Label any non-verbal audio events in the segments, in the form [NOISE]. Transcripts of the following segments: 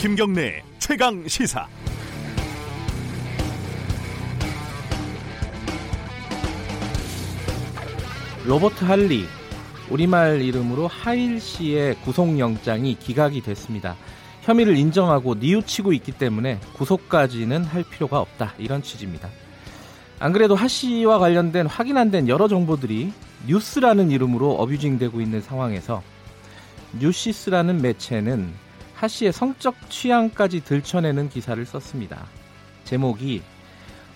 김경래 최강 시사. 로버트 할리 우리말 이름으로 하일 씨의 구속영장이 기각이 됐습니다. 혐의를 인정하고 뉘우치고 있기 때문에 구속까지는 할 필요가 없다 이런 취지입니다. 안 그래도 하 씨와 관련된 확인 안 된 여러 정보들이 뉴스라는 이름으로 어뷰징되고 있는 상황에서 뉴시스라는 매체는 하 씨의 성적 취향까지 들춰내는 기사를 썼습니다. 제목이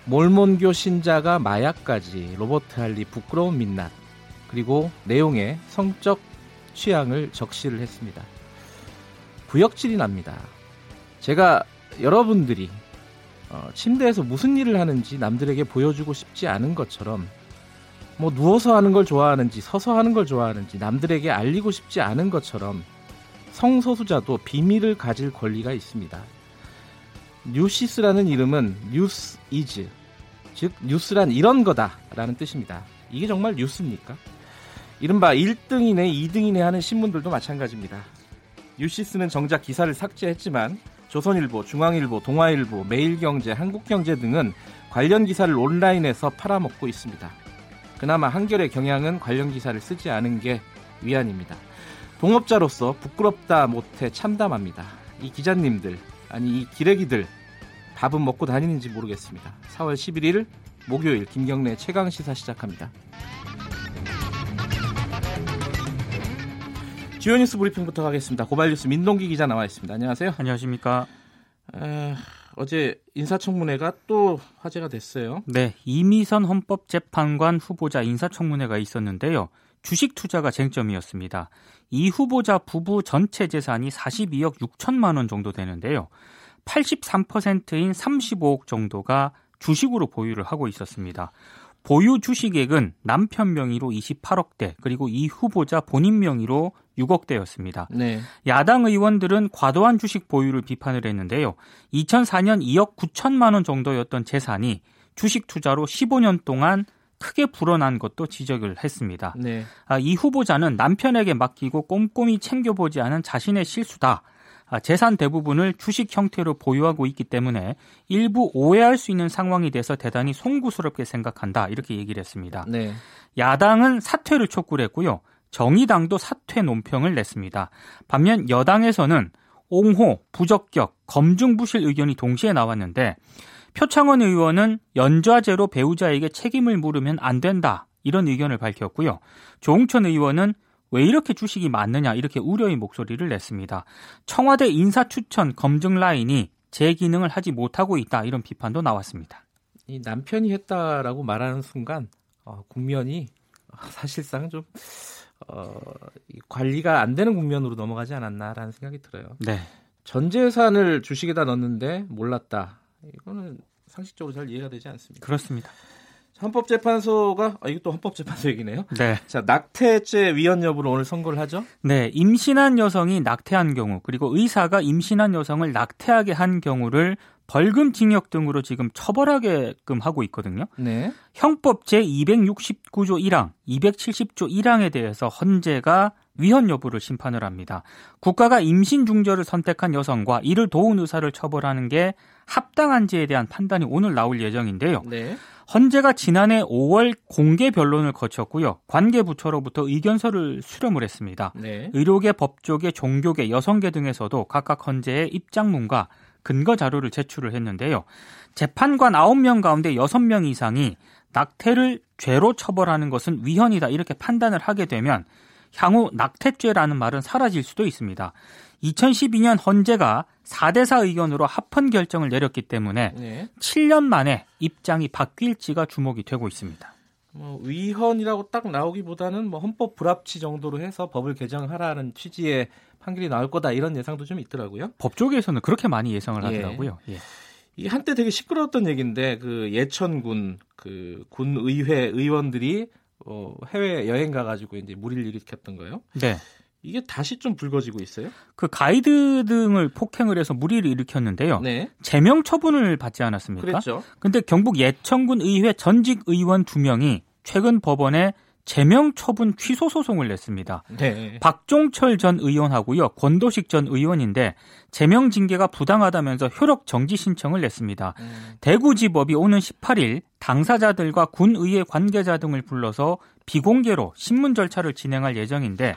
몰몬교 신자가 마약까지 로버트 할리 부끄러운 민낯 그리고 내용에 성적 취향을 적시를 했습니다. 구역질이 납니다. 제가 여러분들이 어, 침대에서 무슨 일을 하는지 남들에게 보여주고 싶지 않은 것처럼 뭐 누워서 하는 걸 좋아하는지 서서 하는 걸 좋아하는지 남들에게 알리고 싶지 않은 것처럼 성소수자도 비밀을 가질 권리가 있습니다. 뉴시스라는 이름은 news is 즉 뉴스란 이런 거다라는 뜻입니다. 이게 정말 뉴스입니까? 이른바 1등이네 2등이네 하는 신문들도 마찬가지입니다. 뉴시스는 정작 기사를 삭제했지만 조선일보, 중앙일보, 동아일보, 매일경제, 한국경제 등은 관련 기사를 온라인에서 팔아먹고 있습니다. 그나마 한결의 경향은 관련 기사를 쓰지 않은 게 위안입니다. 동업자로서 부끄럽다 못해 참담합니다. 이 기자님들, 아니 이 기레기들 밥은 먹고 다니는지 모르겠습니다. 4월 11일 목요일 김경래 최강 시사 시작합니다. 주요 뉴스 브리핑부터 가겠습니다. 고발뉴스 민동기 기자 나와 있습니다. 안녕하세요. 안녕하십니까. 에, 어제 인사청문회가 또 화제가 됐어요. 네, 이미선 헌법재판관 후보자 인사청문회가 있었는데요. 주식 투자가 쟁점이었습니다. 이 후보자 부부 전체 재산이 42억 6천만 원 정도 되는데요. 83%인 35억 정도가 주식으로 보유를 하고 있었습니다. 보유 주식액은 남편 명의로 28억대, 그리고 이 후보자 본인 명의로 6억대였습니다. 네. 야당 의원들은 과도한 주식 보유를 비판을 했는데요. 2004년 2억 9천만 원 정도였던 재산이 주식 투자로 15년 동안 크게 불어난 것도 지적을 했습니다. 네. 아, 이 후보자는 남편에게 맡기고 꼼꼼히 챙겨보지 않은 자신의 실수다. 아, 재산 대부분을 주식 형태로 보유하고 있기 때문에 일부 오해할 수 있는 상황이 돼서 대단히 송구스럽게 생각한다 이렇게 얘기를 했습니다. 네. 야당은 사퇴를 촉구를 했고요. 정의당도 사퇴 논평을 냈습니다. 반면 여당에서는 옹호, 부적격, 검증부실 의견이 동시에 나왔는데 표창원 의원은 연좌제로 배우자에게 책임을 물으면 안 된다 이런 의견을 밝혔고요. 조홍천 의원은 왜 이렇게 주식이 많느냐 이렇게 우려의 목소리를 냈습니다. 청와대 인사 추천 검증 라인이 제 기능을 하지 못하고 있다 이런 비판도 나왔습니다. 이 남편이 했다라고 말하는 순간 어, 국면이 사실상 좀 어, 관리가 안 되는 국면으로 넘어가지 않았나라는 생각이 들어요. 네. 전 재산을 주식에다 넣었는데 몰랐다. 이거는 상식적으로 잘 이해가 되지 않습니다. 그렇습니다. 헌법재판소가 아, 이것도 헌법재판소 얘기네요. 네. 자 낙태죄 위헌 여부를 오늘 선고를 하죠. 네, 임신한 여성이 낙태한 경우 그리고 의사가 임신한 여성을 낙태하게 한 경우를 벌금 징역 등으로 지금 처벌하게끔 하고 있거든요. 네. 형법 제 269조 1항, 270조 1항에 대해서 헌재가 위헌 여부를 심판을 합니다. 국가가 임신 중절을 선택한 여성과 이를 도운 의사를 처벌하는 게 합당한지에 대한 판단이 오늘 나올 예정인데요. 네. 헌재가 지난해 5월 공개 변론을 거쳤고요. 관계 부처로부터 의견서를 수렴을 했습니다. 네. 의료계, 법조계, 종교계, 여성계 등에서도 각각 헌재의 입장문과 근거 자료를 제출을 했는데요. 재판관 9명 가운데 6명 이상이 낙태를 죄로 처벌하는 것은 위헌이다 이렇게 판단을 하게 되면 향후 낙태죄라는 말은 사라질 수도 있습니다. 2012년 헌재가 4대4 의견으로 합헌 결정을 내렸기 때문에 네. 7년 만에 입장이 바뀔지가 주목이 되고 있습니다. 뭐 위헌이라고 딱 나오기보다는 뭐 헌법 불합치 정도로 해서 법을 개정하라는 취지의 판결이 나올 거다 이런 예상도 좀 있더라고요. 법조계에서는 그렇게 많이 예상을 예. 하더라고요. 예. 이 한때 되게 시끄러웠던 얘기인데 그 예천군 그 군의회 의원들이 어 해외 여행 가가지고 이제 무리를 일으켰던 거예요. 네. 이게 다시 좀 불거지고 있어요? 그 가이드 등을 폭행을 해서 무리를 일으켰는데요. 네. 제명 처분을 받지 않았습니까? 그렇죠. 근데 경북 예천군 의회 전직 의원 두 명이 최근 법원에 제명 처분 취소 소송을 냈습니다. 네. 박종철 전 의원하고요. 권도식 전 의원인데 제명 징계가 부당하다면서 효력 정지 신청을 냈습니다. 음. 대구지법이 오는 18일 당사자들과 군의회 관계자 등을 불러서 비공개로 신문 절차를 진행할 예정인데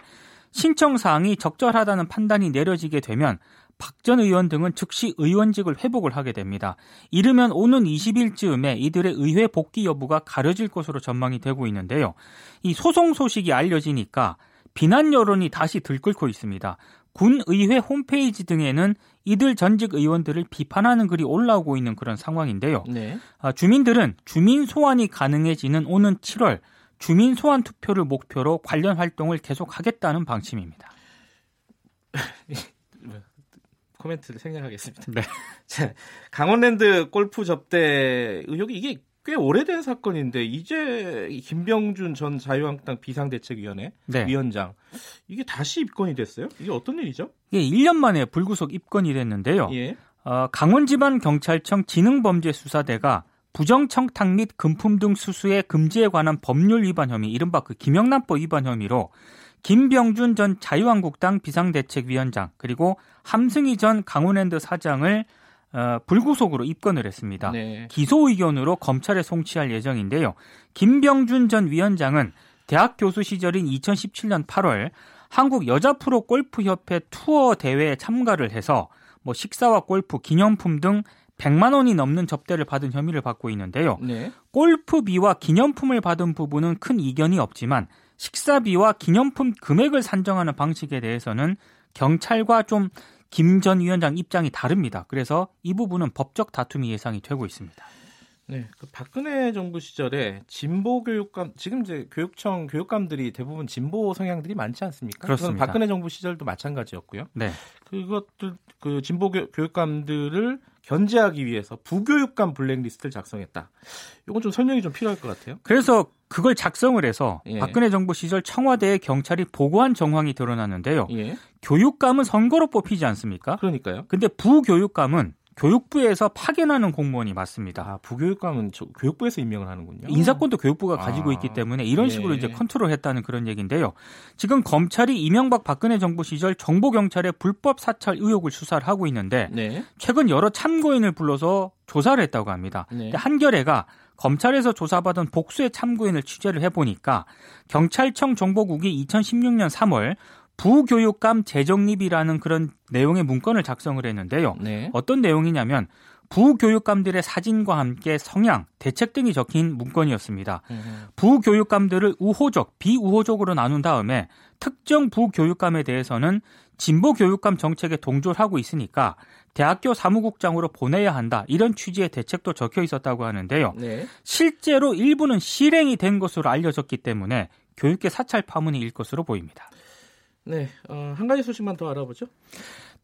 신청 사항이 적절하다는 판단이 내려지게 되면 박전 의원 등은 즉시 의원직을 회복을 하게 됩니다. 이르면 오는 20일쯤에 이들의 의회 복귀 여부가 가려질 것으로 전망이 되고 있는데요. 이 소송 소식이 알려지니까 비난 여론이 다시 들끓고 있습니다. 군 의회 홈페이지 등에는 이들 전직 의원들을 비판하는 글이 올라오고 있는 그런 상황인데요. 네. 아, 주민들은 주민 소환이 가능해지는 오는 7월 주민 소환 투표를 목표로 관련 활동을 계속하겠다는 방침입니다. [LAUGHS] 코멘트를 생략하겠습니다. 네. [LAUGHS] 강원랜드 골프 접대 의혹이 이게 꽤 오래된 사건인데 이제 김병준 전 자유한국당 비상대책위원회 네. 위원장 이게 다시 입건이 됐어요? 이게 어떤 일이죠? 예, 1년 만에 불구속 입건이 됐는데요. 예. 어, 강원지방경찰청 지능범죄수사대가 부정청탁 및 금품 등 수수의 금지에 관한 법률 위반 혐의, 이른바 그 김영란법 위반 혐의로 김병준 전 자유한국당 비상대책위원장 그리고 함승희 전 강원랜드 사장을 어, 불구속으로 입건을 했습니다. 네. 기소 의견으로 검찰에 송치할 예정인데요. 김병준 전 위원장은 대학 교수 시절인 2017년 8월 한국 여자 프로 골프 협회 투어 대회에 참가를 해서 뭐 식사와 골프, 기념품 등 100만 원이 넘는 접대를 받은 혐의를 받고 있는데요. 네. 골프비와 기념품을 받은 부분은 큰 이견이 없지만 식사비와 기념품 금액을 산정하는 방식에 대해서는 경찰과 좀 김 전 위원장 입장이 다릅니다. 그래서 이 부분은 법적 다툼이 예상이 되고 있습니다. 네, 그 박근혜 정부 시절에 진보 교육감 지금 이제 교육청 교육감들이 대부분 진보 성향들이 많지 않습니까? 그렇습니다. 박근혜 정부 시절도 마찬가지였고요. 네. 그것들 그 진보 교육감들을 견제하기 위해서 부교육감 블랙리스트를 작성했다. 이건 좀 설명이 좀 필요할 것 같아요. 그래서 그걸 작성을 해서 예. 박근혜 정부 시절 청와대에 경찰이 보고한 정황이 드러났는데요. 예. 교육감은 선거로 뽑히지 않습니까? 그러니까요. 근데 부교육감은 교육부에서 파견하는 공무원이 맞습니다. 아, 부교육감은 교육부에서 임명을 하는군요. 인사권도 교육부가 가지고 아, 있기 때문에 이런 식으로 네. 이제 컨트롤했다는 그런 얘기인데요. 지금 검찰이 이명박 박근혜 정부 시절 정보 경찰의 불법 사찰 의혹을 수사를 하고 있는데 네. 최근 여러 참고인을 불러서 조사를 했다고 합니다. 네. 한겨레가 검찰에서 조사받은 복수의 참고인을 취재를 해보니까 경찰청 정보국이 2016년 3월 부교육감 재정립이라는 그런 내용의 문건을 작성을 했는데요. 네. 어떤 내용이냐면 부교육감들의 사진과 함께 성향, 대책 등이 적힌 문건이었습니다. 음. 부교육감들을 우호적, 비우호적으로 나눈 다음에 특정 부교육감에 대해서는 진보 교육감 정책에 동조를 하고 있으니까 대학교 사무국장으로 보내야 한다. 이런 취지의 대책도 적혀 있었다고 하는데요. 네. 실제로 일부는 실행이 된 것으로 알려졌기 때문에 교육계 사찰 파문이 일 것으로 보입니다. 네, 어, 한 가지 소식만 더 알아보죠.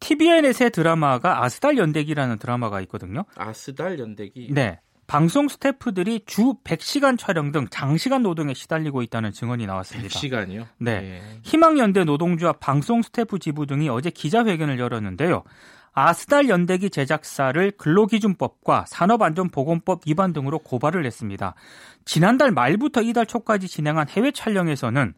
TVN의 새 드라마가 아스달 연대기라는 드라마가 있거든요. 아스달 연대기. 네. 방송 스태프들이 주 100시간 촬영 등 장시간 노동에 시달리고 있다는 증언이 나왔습니다. 100시간이요? 네. 네. 희망연대 노동조합 방송 스태프 지부 등이 어제 기자회견을 열었는데요. 아스달 연대기 제작사를 근로기준법과 산업안전보건법 위반 등으로 고발을 했습니다. 지난달 말부터 이달 초까지 진행한 해외 촬영에서는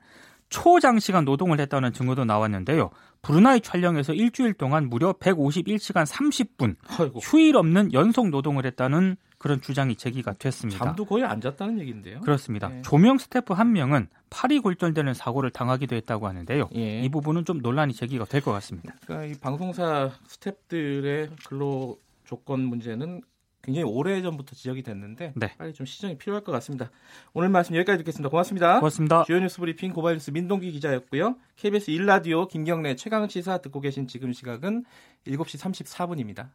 초장시간 노동을 했다는 증거도 나왔는데요. 브루나이 촬영에서 일주일 동안 무려 151시간 30분 아이고. 휴일 없는 연속 노동을 했다는 그런 주장이 제기가 됐습니다. 잠도 거의 안 잤다는 얘기인데요. 그렇습니다. 네. 조명 스태프 한 명은 팔이 골절되는 사고를 당하기도 했다고 하는데요. 예. 이 부분은 좀 논란이 제기가 될 것 같습니다. 그러니까 이 방송사 스태프들의 근로 조건 문제는 굉장히 오래 전부터 지적이 됐는데 네. 빨리 좀 시정이 필요할 것 같습니다. 오늘 말씀 여기까지 듣겠습니다. 고맙습니다. 고맙습니다. 주요 뉴스 브리핑 고발뉴스 민동기 기자였고요. KBS 1라디오 김경래 최강 시사 듣고 계신 지금 시각은 7시 34분입니다.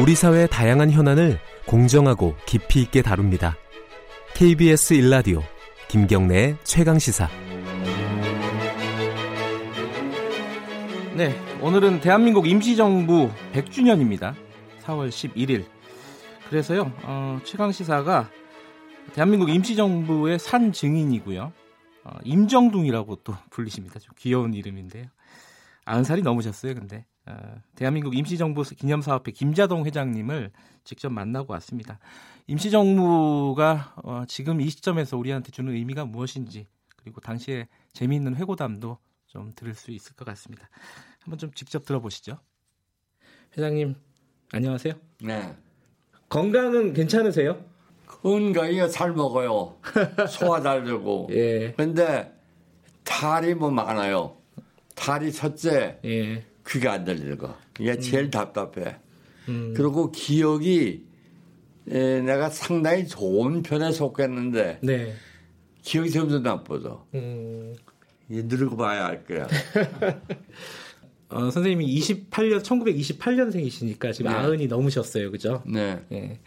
우리 사회의 다양한 현안을 공정하고 깊이 있게 다룹니다. KBS 1라디오 김경래의 최강 시사. 네, 오늘은 대한민국 임시정부 100주년입니다. 4월 11일. 그래서요, 어, 최강 시사가 대한민국 임시정부의 산 증인이고요. 어, 임정둥이라고 또 [LAUGHS] 불리십니다. 좀 귀여운 이름인데요. 90살이 넘으셨어요, 근데. 어, 대한민국 임시정부 기념사업회 김자동 회장님을 직접 만나고 왔습니다. 임시정부가 어, 지금 이 시점에서 우리한테 주는 의미가 무엇인지 그리고 당시에 재미있는 회고담도 좀 들을 수 있을 것 같습니다. 한번 좀 직접 들어보시죠. 회장님, 안녕하세요. 네. 건강은 괜찮으세요? 건강히 잘 먹어요. [LAUGHS] 소화 잘 되고. 예. 근데 탈이 뭐 많아요. 탈이 첫째, 예. 귀가 안 들리고. 이게 제일 답답해. 음. 그리고 기억이 에, 내가 상당히 좋은 편에 속했는데 네. 기억이 점점 나빠져. 음. 이 늙어 봐야 알 거야. [LAUGHS] 어, 선생님이 28년 1928년생이시니까 지금 네. 아흔이 넘으셨어요. 그죠? 네. 예.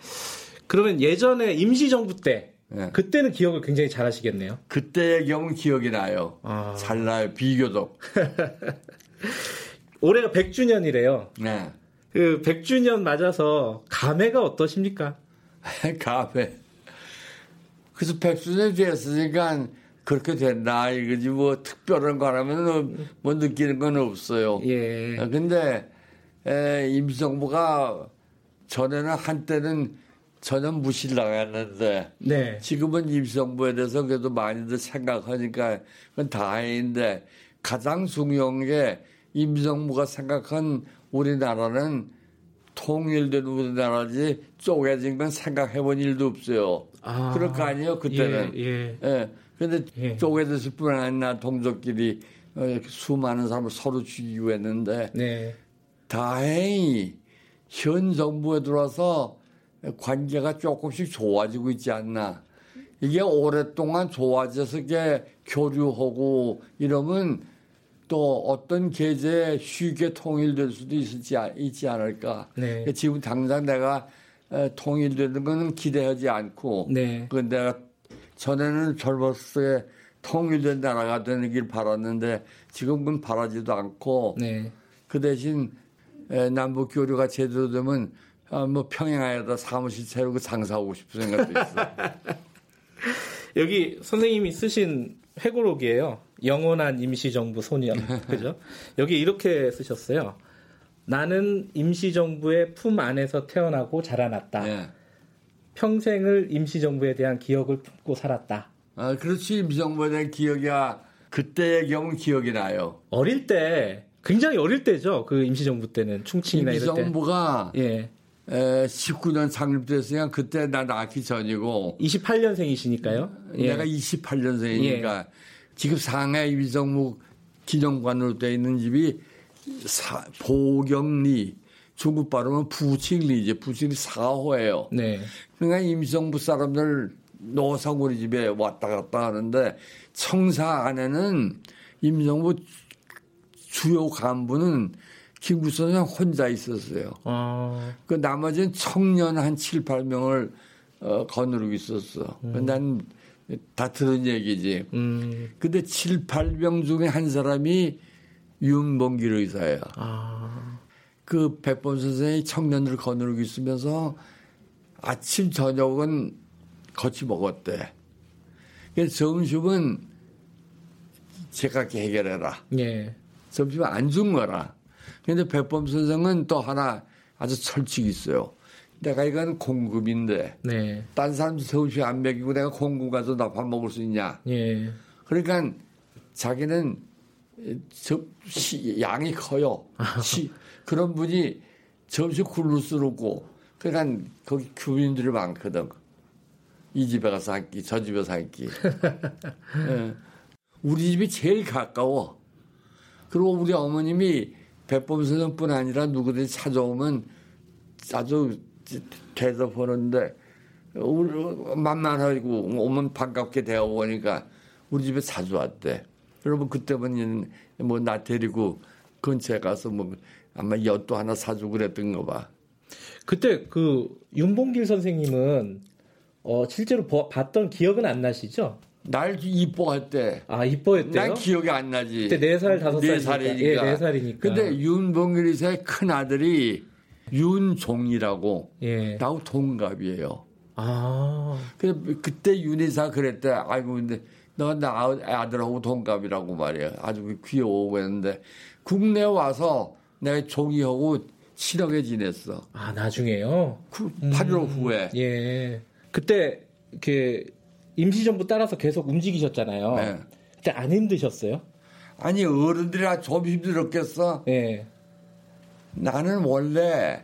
그러면 예전에 임시정부 때 네. 그때는 기억을 굉장히 잘 하시겠네요. 그때의 경우 기억이 나요. 아. 잘 나요. 비교적. [LAUGHS] 올해가 100주년이래요. 네. 그 100주년 맞아서 감회가 어떠십니까? [LAUGHS] 카페. 그래서 백수년이 됐으니까 그렇게 된다 이거지 뭐 특별한 거라면 뭐 느끼는 건 없어요. 예. 어, 근데 에, 임시정부가 전에는 한때는 전혀 무시를 당했는데 네. 지금은 임시정부에 대해서 그래도 많이들 생각하니까 그건 다행인데 가장 중요한 게 임시정부가 생각한 우리나라는 통일된 우리나라지 쪼개진 건 생각해 본 일도 없어요. 아. 그럴 거 아니에요, 그때는. 예. 예. 예. 근데 예. 쪼개졌을 뿐 아니라 동족끼리 어, 수많은 사람을 서로 죽이고 했는데 네. 다행히 현 정부에 들어와서 관계가 조금씩 좋아지고 있지 않나. 이게 오랫동안 좋아져서 이게 교류하고 이러면 또 어떤 계제에 쉽게 통일될 수도 있지, 있지 않을까. 네. 지금 당장 내가 에, 통일되는 거는 기대하지 않고 네. 그 내가 전에는 젊었을 때 통일된 나라가 되는 길 바랐는데 지금은 바라지도 않고 네. 그 대신 에, 남북 교류가 제대로 되면 아, 뭐 평양에다 사무실 차리고 장사하고 싶은 생각도 있어. [LAUGHS] 여기 선생님이 쓰신 회고록이에요. 영원한 임시정부 소년. [LAUGHS] 그죠? 여기 이렇게 쓰셨어요. 나는 임시정부의 품 안에서 태어나고 자라났다. 예. 평생을 임시정부에 대한 기억을 품고 살았다. 아, 그렇지 임시정부에 대한 기억이야. 그때의 경우 기억이 나요. 어릴 때 굉장히 어릴 때죠. 그 임시정부 때는 충칭이나 이럴 때. 임시정부가 예. 에, 19년 창립됐으니까 그때 나 낳기 전이고 28년생이시니까요. 예. 내가 28년생이니까 지금 상해 임시정부 기념관으로 되어 있는 집이 사, 보경리 중국 발음은 부칭리지 부칭리 4호예요. 네. 그러니까 임시정부 사람들 노상 우리 집에 왔다 갔다 하는데 청사 안에는 임시정부 주요 간부는 김구선생 혼자 있었어요. 어, 그 나머지는 청년 한 7, 8명을 어, 거느리고 있었어. 난다 들은 얘기지. 음, 근데 7, 8명 중에 한 사람이 윤봉길 의사예요. 아, 그 백범 선생이 청년들을 거느리고 있으면서 아침 저녁은 같이 먹었대. 그래서 점심은 제가 해결해라. 예. 점심 안준 거라. 근데 백범 선생은 또 하나 아주 철칙이 있어요. 내가 이건 공급인데 네. 딴 사람 점심 안 먹이고 내가 공급 가서 나 밥 먹을 수 있냐. 예. 그러니까 자기는 저, 시- 양이 커요. 시- 그런 분이 점심 굴루스럽고 그러니까 거기 교민들이 많거든. 이 집에 가서 한 끼, 저 집에 가서 한 끼. [LAUGHS] 예. 우리 집이 제일 가까워. 그리고 우리 어머님이 백범 선생뿐 아니라 누구든지 찾아오면 아주 대접하는데 우리 만만하고 오면 반갑게 대하고오니까 우리 집에 자주 왔대. 여러분 그때면 뭐 나 데리고 근처에 가서 뭐 아마 엿도 하나 사주고 그랬던 거 봐. 그때 그 윤봉길 선생님은 어, 실제로 보- 봤던 기억은 안 나시죠? 날 이뻐할 때. 아, 이뻐했대요? 난 기억이 안 나지. 그때 네 살, 다섯 네 살이니까. 살이니까. 예, 네 살이니까. 근데 윤봉길 의사의 큰 아들이 윤종이라고 예. 나하고 동갑이에요. 아. 그래서 그때 윤희사 그랬대. 아이고 근데 너가 나 아- 아들하고 동갑이라고 말이야. 아주 귀여워 했는데 국내 와서 내가 종이하고 친하게 지냈어. 아, 나중에요? 그 8.15 후에. 예. 그때, 이렇게, 임시정부 따라서 계속 움직이셨잖아요. 네. 그때 안 힘드셨어요? 아니 어른들이라 좀 힘들었겠어. 예. 나는 원래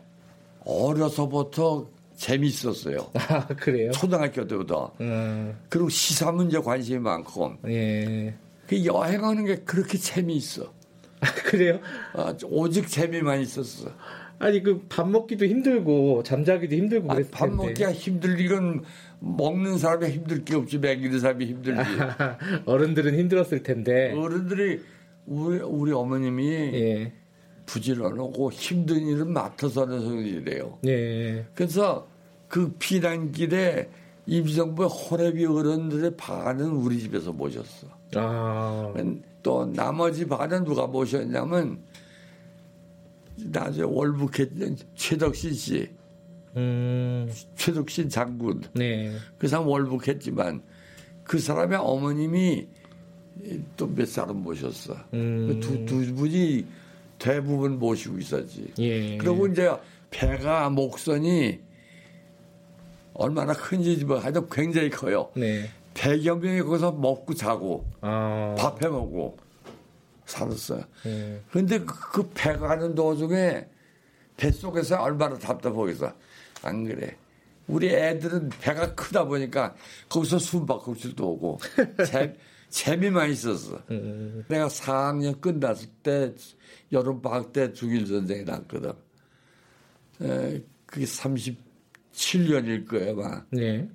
어려서부터 재밌었어요. [LAUGHS] 아, 그래요? 초등학교 때부터. 음, 그리고 시사 문제 관심이 많고. 예. 그 여행하는 게 그렇게 재미있어. 아, [LAUGHS] 그래요? 아, 오직 재미만 있었어. 아니, 그 밥 먹기도 힘들고, 잠자기도 힘들고 아, 그랬을 밥 텐데. 먹기가 힘들 일은 먹는 사람이 힘들 게 없지 먹이는 사람이 힘들지. [LAUGHS] 어른들은 힘들었을 텐데. 어른들이 우리, 우리 어머님이 예. 부지런하고 힘든 일은 맡아서 하는 성질이래요. 예. 그래서 그 피난길에 임성부의 호래비 어른들의 반은 우리 집에서 모셨어. 아. 또 나머지 반은 누가 모셨냐면 나중에 월북했던 최덕신 씨, 음. 최덕신 장군. 네. 그 사람 월북했지만 그 사람의 어머님이 또 몇 사람 모셨어. 음. 두, 두 분이 대부분 모시고 있었지. 예. 그리고 이제 배가 목선이 얼마나 큰지 뭐 하여튼 굉장히 커요. 네. 100여 명이 거기서 먹고 자고 아. 밥해 먹고 살았어요. 예. 근데 그, 그 배가 가는 도중에 뱃속에서 얼마나 답답하겠어. 안 그래. 우리 애들은 배가 크다 보니까 거기서 숨바꼭질도 오고 [LAUGHS] 재, 재미만 있었어. 음. 내가 4학년 끝났을 때 여름 방학 때 중일 전쟁이 났거든. 에, 그게 37년일 거예요, 아마. 네.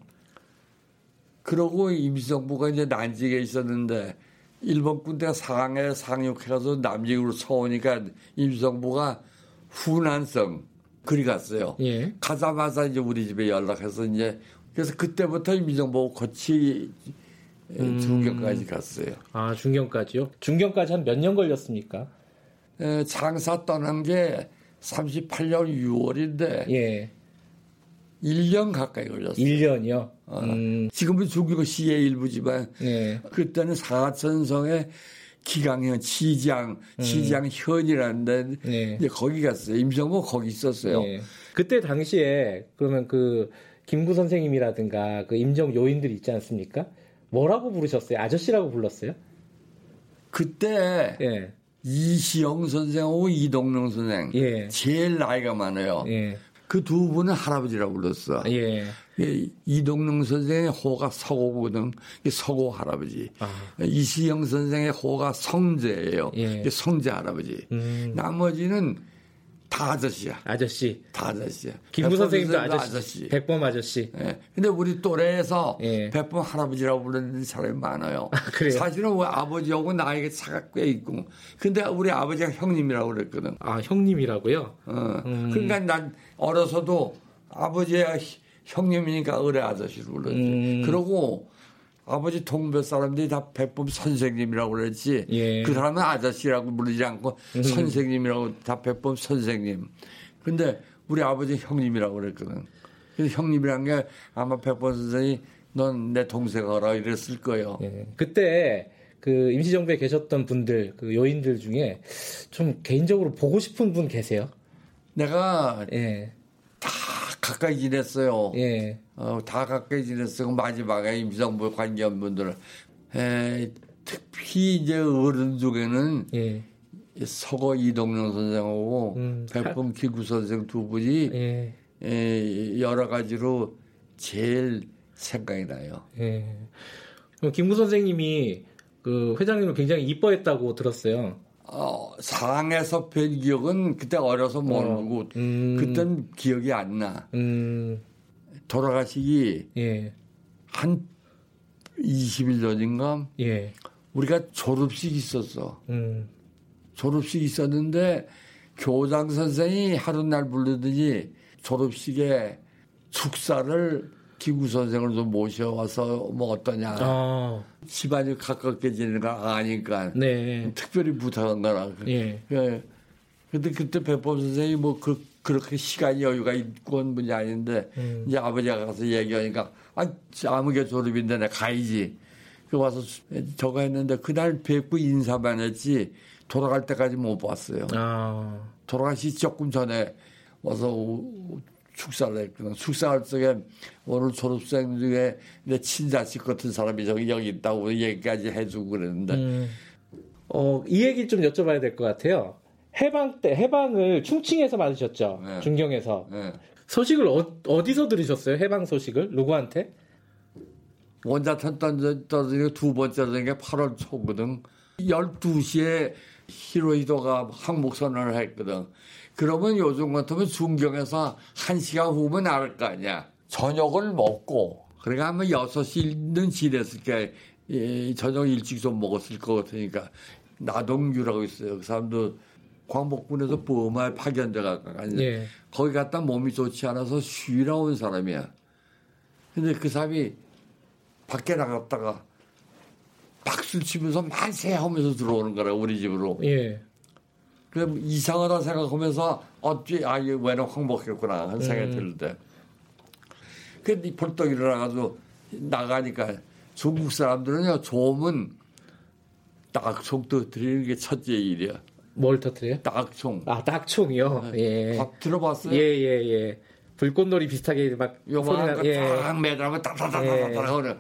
그러고 임시정부가 이제 난직에 있었는데 일본 군대가 상해 상륙해가서 남직으로 쳐오니까 임시정부가 후난성 그리 갔어요. 예. 가자마자 이제 우리 집에 연락해서 이제 그래서 그때부터 임시정부 거치 음. 중경까지 갔어요. 아, 중경까지요? 중경까지 한 몇 년 걸렸습니까? 에, 장사 떠난 게 38년 6월인데 예. 1년 가까이 걸렸어요. 1년이요? 어. 음. 지금은 중국 시의 일부지만 네. 그때는 사천성의 기강현 지장 지장현이라는 데 네. 이제 거기 갔어요. 임성모 거기 있었어요. 예. 그때 당시에 그러면 그 김구 선생님이라든가 그 임정 요인들 있지 않습니까? 뭐라고 부르셨어요? 아저씨라고 불렀어요? 그때 예. 이시영 선생하고 이동능 선생 예. 제일 나이가 많아요. 예. 그 두 분은 할아버지라고 불렀어. 예. 예, 이동능 선생의 호가 서고거든. 서고 할아버지. 아. 이시영 선생의 호가 성재예요. 예. 성재 할아버지. 음. 나머지는 다 아저씨야. 아저씨. 다 아저씨야. 김구 선생님도 선생도 아저씨. 백범 아저씨. 예. 근데 우리 또래에서 예. 백범 할아버지라고 부르는 사람이 많아요. 그래요? 사실은 우리 아버지하고 나이가 차가 꽤 있고. 근데 우리 아버지가 형님이라고 그랬거든. 아, 형님이라고요? 어. 음. 그러니까 난 어려서도 아버지가 히- 형님이니까 어뢰 아저씨로 불렀지. 음. 그러고 아버지 동배 사람들이 다 백범 선생님이라고 그랬지. 예. 음. 그 사람은 아저씨라고 부르지 않고 선생님이라고 다 백범 선생님. 근데 우리 아버지 형님이라고 그랬거든. 그래서 형님이란 게 아마 백범 선생이 넌 내 동생이라 이랬을 거예요. 예. 그때 그 임시정부에 계셨던 분들, 그 요인들 중에 좀 개인적으로 보고 싶은 분 계세요? 내가 예. 다 가까이 지냈어요. 예. 어, 다 가까이 지냈어. 마지막에 임시정부 관계한 분들은. 에, 특히 이제 어른 중에는 예. 이 서거 이동영 선생하고 음, 백범 [LAUGHS] 기구 선생 두 분이 예. 에, 여러 가지로 제일 생각이 나요. 예. 김구 선생님이 그 회장님을 굉장히 이뻐했다고 들었어요. 어, 상에서 뵌 기억은 그때 어려서 모르고 음. 그땐 기억이 안 나. 음, 돌아가시기 예, 한 20일 전인가 예, 우리가 졸업식 있었어. 음, 졸업식 있었는데 교장 선생이 하루 날 부르더니 졸업식에 축사를 기구 선생을 좀 모셔와서 뭐 어떠냐. 아, 집안이 가깝게 지내는 거 아니까 네, 특별히 부탁한 거라. 예, 예. 근데 그때 백범 선생이 뭐 그 그렇게 시간 여유가 있고 온 분이 아닌데 음. 이제 아버지가 가서 얘기하니까 아 아무개 졸업인데 내가 가야지. 그 와서 저거 했는데 그날 뵙고 인사만 했지 돌아갈 때까지 못 봤어요. 아, 돌아가시 조금 전에 와서 오- 축사를 했거든. 축사할 적에 오늘 졸업생 중에 내 친자식 같은 사람이 저기 여기 있다고 얘기까지 해주고 그랬는데 음. 어, 이 얘기 좀 여쭤봐야 될 것 같아요. 해방 때 해방을 충칭에서 받으셨죠. 네. 중경에서 예. 소식을 어, 디서 들으셨어요? 해방 소식을 누구한테? 원자탄 던져, 던지고 두 번째 던진 게 8월 초거든. 12시에 히로히도가 항목선언을 했거든. 그러면 요즘 같으면 중경에서 1시간 후면 나갈 거 아니야. 저녁을 먹고, 그러니까 아마 6시는 지냈을까. 예, 저녁 일찍 좀 먹었을 것 같으니까. 나동규라고 있어요. 그 사람도 광복군에서 버마에 파견돼가 가는데 예. 거기 갔다 몸이 좋지 않아서 쉬러 온 사람이야. 근데 그 사람이 밖에 나갔다가 박수 치면서 만세 하면서 들어오는 거라 우리 집으로. 예. 그럼 이상하다 생각하면서 어찌 아 이거 왜는 황복했구나 하는 생각이 들는데. 근데 벌떡 일어나가지고 나가니까 중국 사람들은요 조음은 딱총 떠드리는 게 첫째 일이야. 뭘 터뜨려요? 딱총. 아, 딱총이요. 예. 밥 들어봤어요? 예, 예, 예. 불꽃놀이 비슷하게 막 요만한 나. 거 예. 딱 매달면 따다다다다다 하는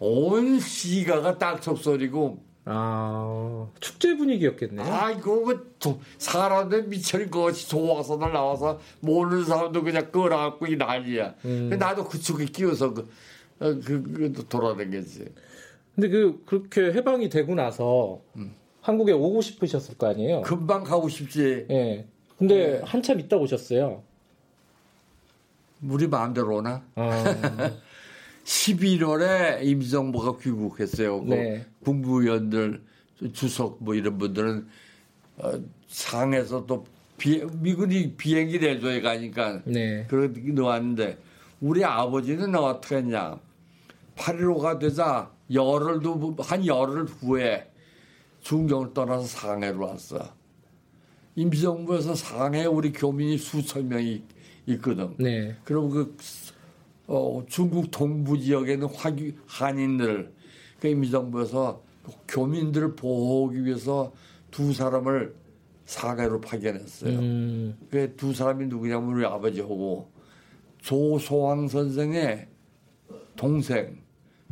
온 시가가 딱총 소리고 아, 축제 분위기였겠네요. 아이고 그 도- 사람들 미쳐린 것이 좋아서들 나와서 모르는 사람도 그냥 끌어안고 이 난리야. 음. 나도 그쪽에 끼어서 그, 어, 그, 그 돌아다녔지. 근데 그 그렇게 해방이 되고 나서 음. 한국에 오고 싶으셨을 거 아니에요? 금방 가고 싶지. 예. 근데 네. 한참 있다 오셨어요. 우리 마음대로 오나? 아, [LAUGHS] 11월에 임정부가 귀국했어요. 그 네. 국무위원들, 주석 뭐 이런 분들은 어, 상에서 또 비, 미군이 비행기 내줘야 가니까 네. 그렇게 놓았는데 우리 아버지는 어떻게 했냐. 8.15가 되자 열흘도 한 열흘 후에 중경을 떠나서 상해로 왔어. 임시정부에서 상해 우리 교민이 수천 명이 있거든. 네. 그럼 그 어, 중국 동부 지역에 있는 화기, 한인들, 그 임시정부에서 교민들을 보호하기 위해서 두 사람을 상해로 파견했어요. 음, 그두 사람이 누구냐면 우리 아버지하고 조소왕 선생의 동생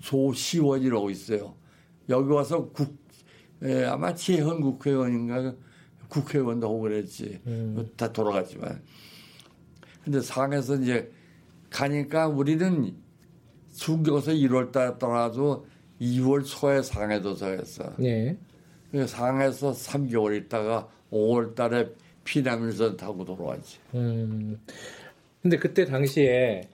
조시원이라고 있어요. 여기 와서 국 에, 아마 재헌 국회의원인가 국회의원도 하고 그랬지. 다 돌아갔지만. 근데 상해서 이제 가니까 우리는 중경에서 1월 달에 떠나서 2월 초에 상해 도착했어. 네. 그 상해에서 3개월 있다가 5월 달에 피난민선 타고 돌아왔지. 음. 근데 그때 당시에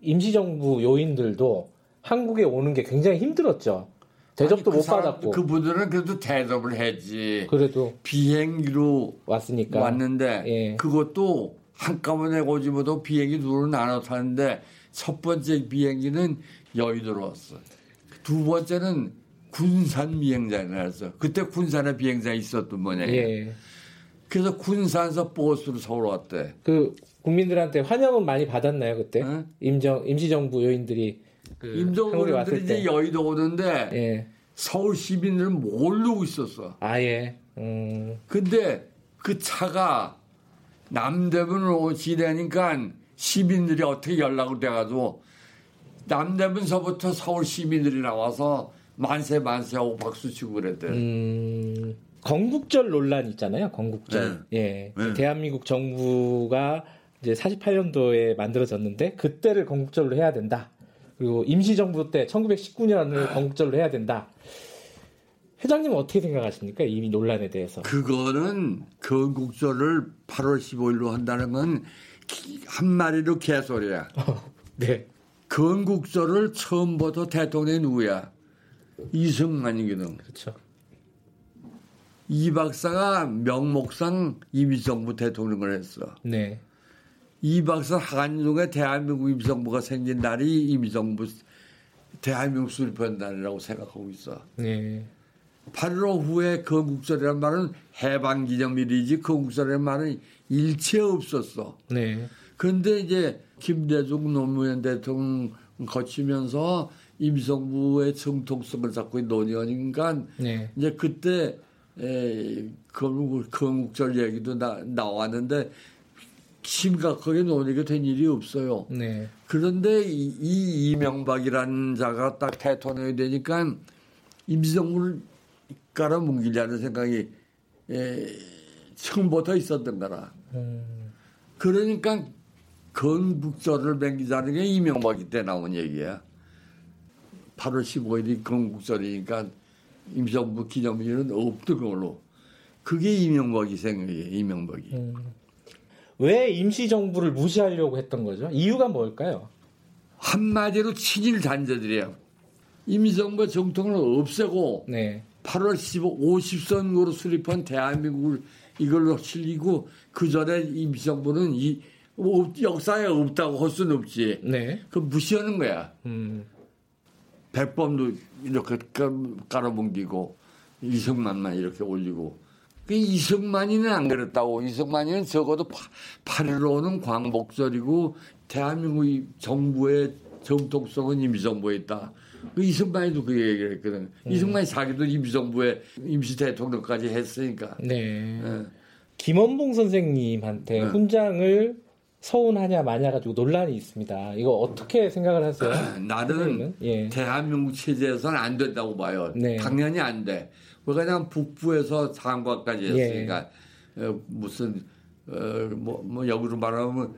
임시정부 요인들도 한국에 오는 게 굉장히 힘들었죠. 대접도 아니, 그 못 사람- 받았고. 그분들은 그래도 대접을 했지. 그래도 비행기로 왔으니까. 왔는데 예. 그것도 한꺼번에 못하고 비행기 둘을 나눠 타는데 첫 번째 비행기는 여의도로 왔어. 두 번째는 군산 비행장이라서 그때 군산에 비행장 있었던 모양이야. 예. 그래서 군산에서 버스로 서울 왔대. 그 국민들한테 환영은 많이 받았나요 그때? 응? 임정 임시정부 요인들이 그 임종근들이 왔을 이제 때. 여의도 오는데 예. 서울 시민들은 모르고 있었어. 아예. 음. 근데 그 차가 남대문으로 지내니까 시민들이 어떻게 연락을 돼가지고 남대문서부터 서울 시민들이 나와서 만세 만세 하고 박수 치고 그랬대. 음, 건국절 논란 있잖아요. 건국절. 예. 네. 대한민국 정부가 이제 48년도에 만들어졌는데 그때를 건국절로 해야 된다. 그리고 임시정부 때 1919년을 건국절로 해야 된다. 회장님은 어떻게 생각하십니까? 이 논란에 대해서. 그거는 건국절을 8월 15일로 한다는 건 한 마리로 개소리야. [LAUGHS] 네. 건국절을 처음부터 대통령이 누구야? 이승만이거든. 그렇죠. 이 박사가 명목상 임시정부 대통령을 했어. 네. 이 박사 한중에 대한민국 임시정부가 생긴 날이 임시정부 대한민국 수립한 날이라고 생각하고 있어. 네. 8.15 후에 건국절이라는 말은 해방기념일이지 건국절이라는 말은 일체 없었어. 네. 그런데 이제 김대중 노무현 대통령 거치면서 임성부의 정통성을 잡고 논의하니까 네. 이제 그때 에, 건국, 건국절 얘기도 나, 나왔는데 심각하게 논의가 된 일이 없어요. 네. 그런데 이, 이 이명박이라는 자가 딱 대통령이 되니까 임성을 깔아뭉기려는 생각이 에, 처음부터 있었던 거라. 음, 그러니까 건국절을 맹기자는 게 이명박이 때 나온 얘기야. 8월 15일이 건국절이니까 임성부 기념일은 없던 걸로. 그게 이명박이 생각이에요, 이명박이. 음. 왜 임시정부를 무시하려고 했던 거죠? 이유가 뭘까요? 한마디로 친일 단죄들이에요. 임성부 정통을 없애고 네. 8월 15, 50선거로 수립한 대한민국을 이걸로 실리고 그 전에 임시정부는 이 없- 역사에 없다고 할 수는 없지. 네. 그 무시하는 거야. 음, 백범도 이렇게 깔- 깔아뭉기고 이승만만 이렇게 올리고 그 이승만이는 안 그랬다고 이승만이는 적어도 8.15는 광복절이고 대한민국 이 정부의 정통성은 임시정부에 있다. 그 이승만이도 그 얘기를 했거든. 이승만이 자기도 임시정부에 임시 대통령까지 했으니까. 네. 예. 김원봉 선생님한테 네. 훈장을 서운하냐 마냐 가지고 논란이 있습니다. 이거 어떻게 생각을 하세요? [CLEARS THROAT] 나는? 예. 대한민국 체제에서는 안 된다고 봐요. 네. 당연히 안 돼. 왜냐하면 북부에서 장관까지 예. 했으니까 어, 무슨 어, 뭐, 뭐 역으로 말하면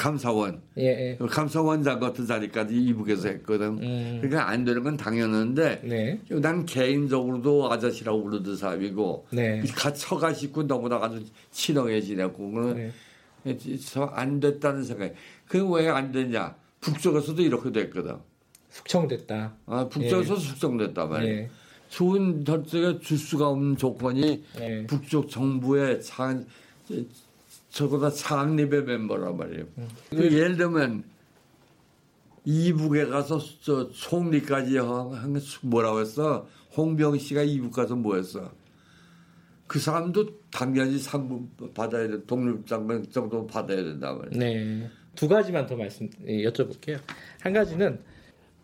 감사원, 예, 예. 감사원장 같은 자리까지 이북에서 했거든. 음. 그러니까 안 되는 건 당연한데 네. 난 개인적으로도 아저씨라고 부르던 사람이고 네. 처가 식구 너무나 아주 친하게 지냈고 그는 네. 안 됐다는 생각이. 그게 왜안 됐냐? 북쪽에서도 이렇게 됐거든. 숙청됐다. 아, 북쪽에서 숙성됐단 말이에요. 예. 좋은 절제가 줄 수가 없는 조건이 예. 북쪽 정부의 장, 저보다 창립의 멤버란 말이에요. 그 예를 들면 이북에 가서 저 총리까지 한게 뭐라고 했어? 홍병 씨가 이북 가서 뭐 했어? 그 사람도 당연히 상금 받아야 돼. 독립장관 정도 받아야 된단 말이에요. 네. 두 가지만 더 말씀 예, 여쭤볼게요. 한 가지는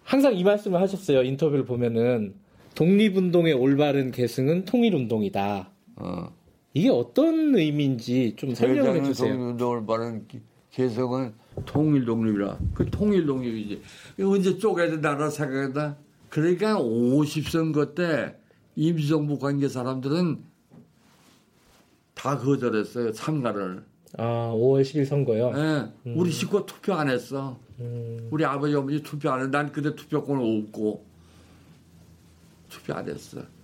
항상 이 말씀을 하셨어요. 인터뷰를 보면은 독립운동의 올바른 계승은 통일운동이다. 어. 이게 어떤 의미인지 좀 설명을 대장의 해주세요. 독립운동을 바른 개성은 통일 독립이라. 그 통일 독립이지. 언제 쪼개야 된다라 생각한다. 그러니까 50선거 때 임시정부 관계 사람들은 다 거절했어요. 참가를. 아, 5월 10일 선거요. 예. 우리 식구 투표 안 했어. 음, 우리 아버지 어머니 투표 안 했어. 난 그때 투표권 없고 투표 안 했어.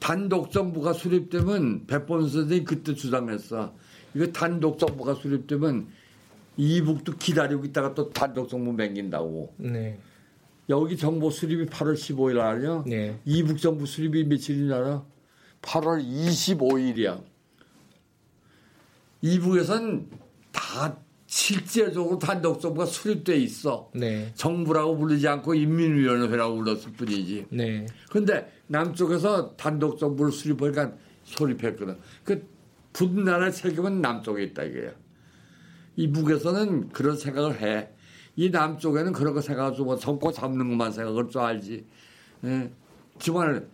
단독 정부가 수립되면 백범 선생이 그때 주장했어. 이거 단독 정부가 수립되면 이북도 기다리고 있다가 또 단독 정부 맹긴다고. 네. 여기 정부 수립이 8월 15일 아니야? 네. 이북 정부 수립이 알아? 8월 25일이야. 이북에선 다 실제적으로 단독 정부가 수립돼 있어. 네. 정부라고 부르지 않고 인민위원회라고 불렀을 뿐이지. 네. 근데 남쪽에서 단독 정부를 수립하니까 소립했거든. 그 분나라 책임은 남쪽에 있다 이거야. 이 북에서는 그런 생각을 해. 이 남쪽에는 그런 거 생각하지 뭐 정권 잡는 것만 생각할 줄 알지. 예. 정말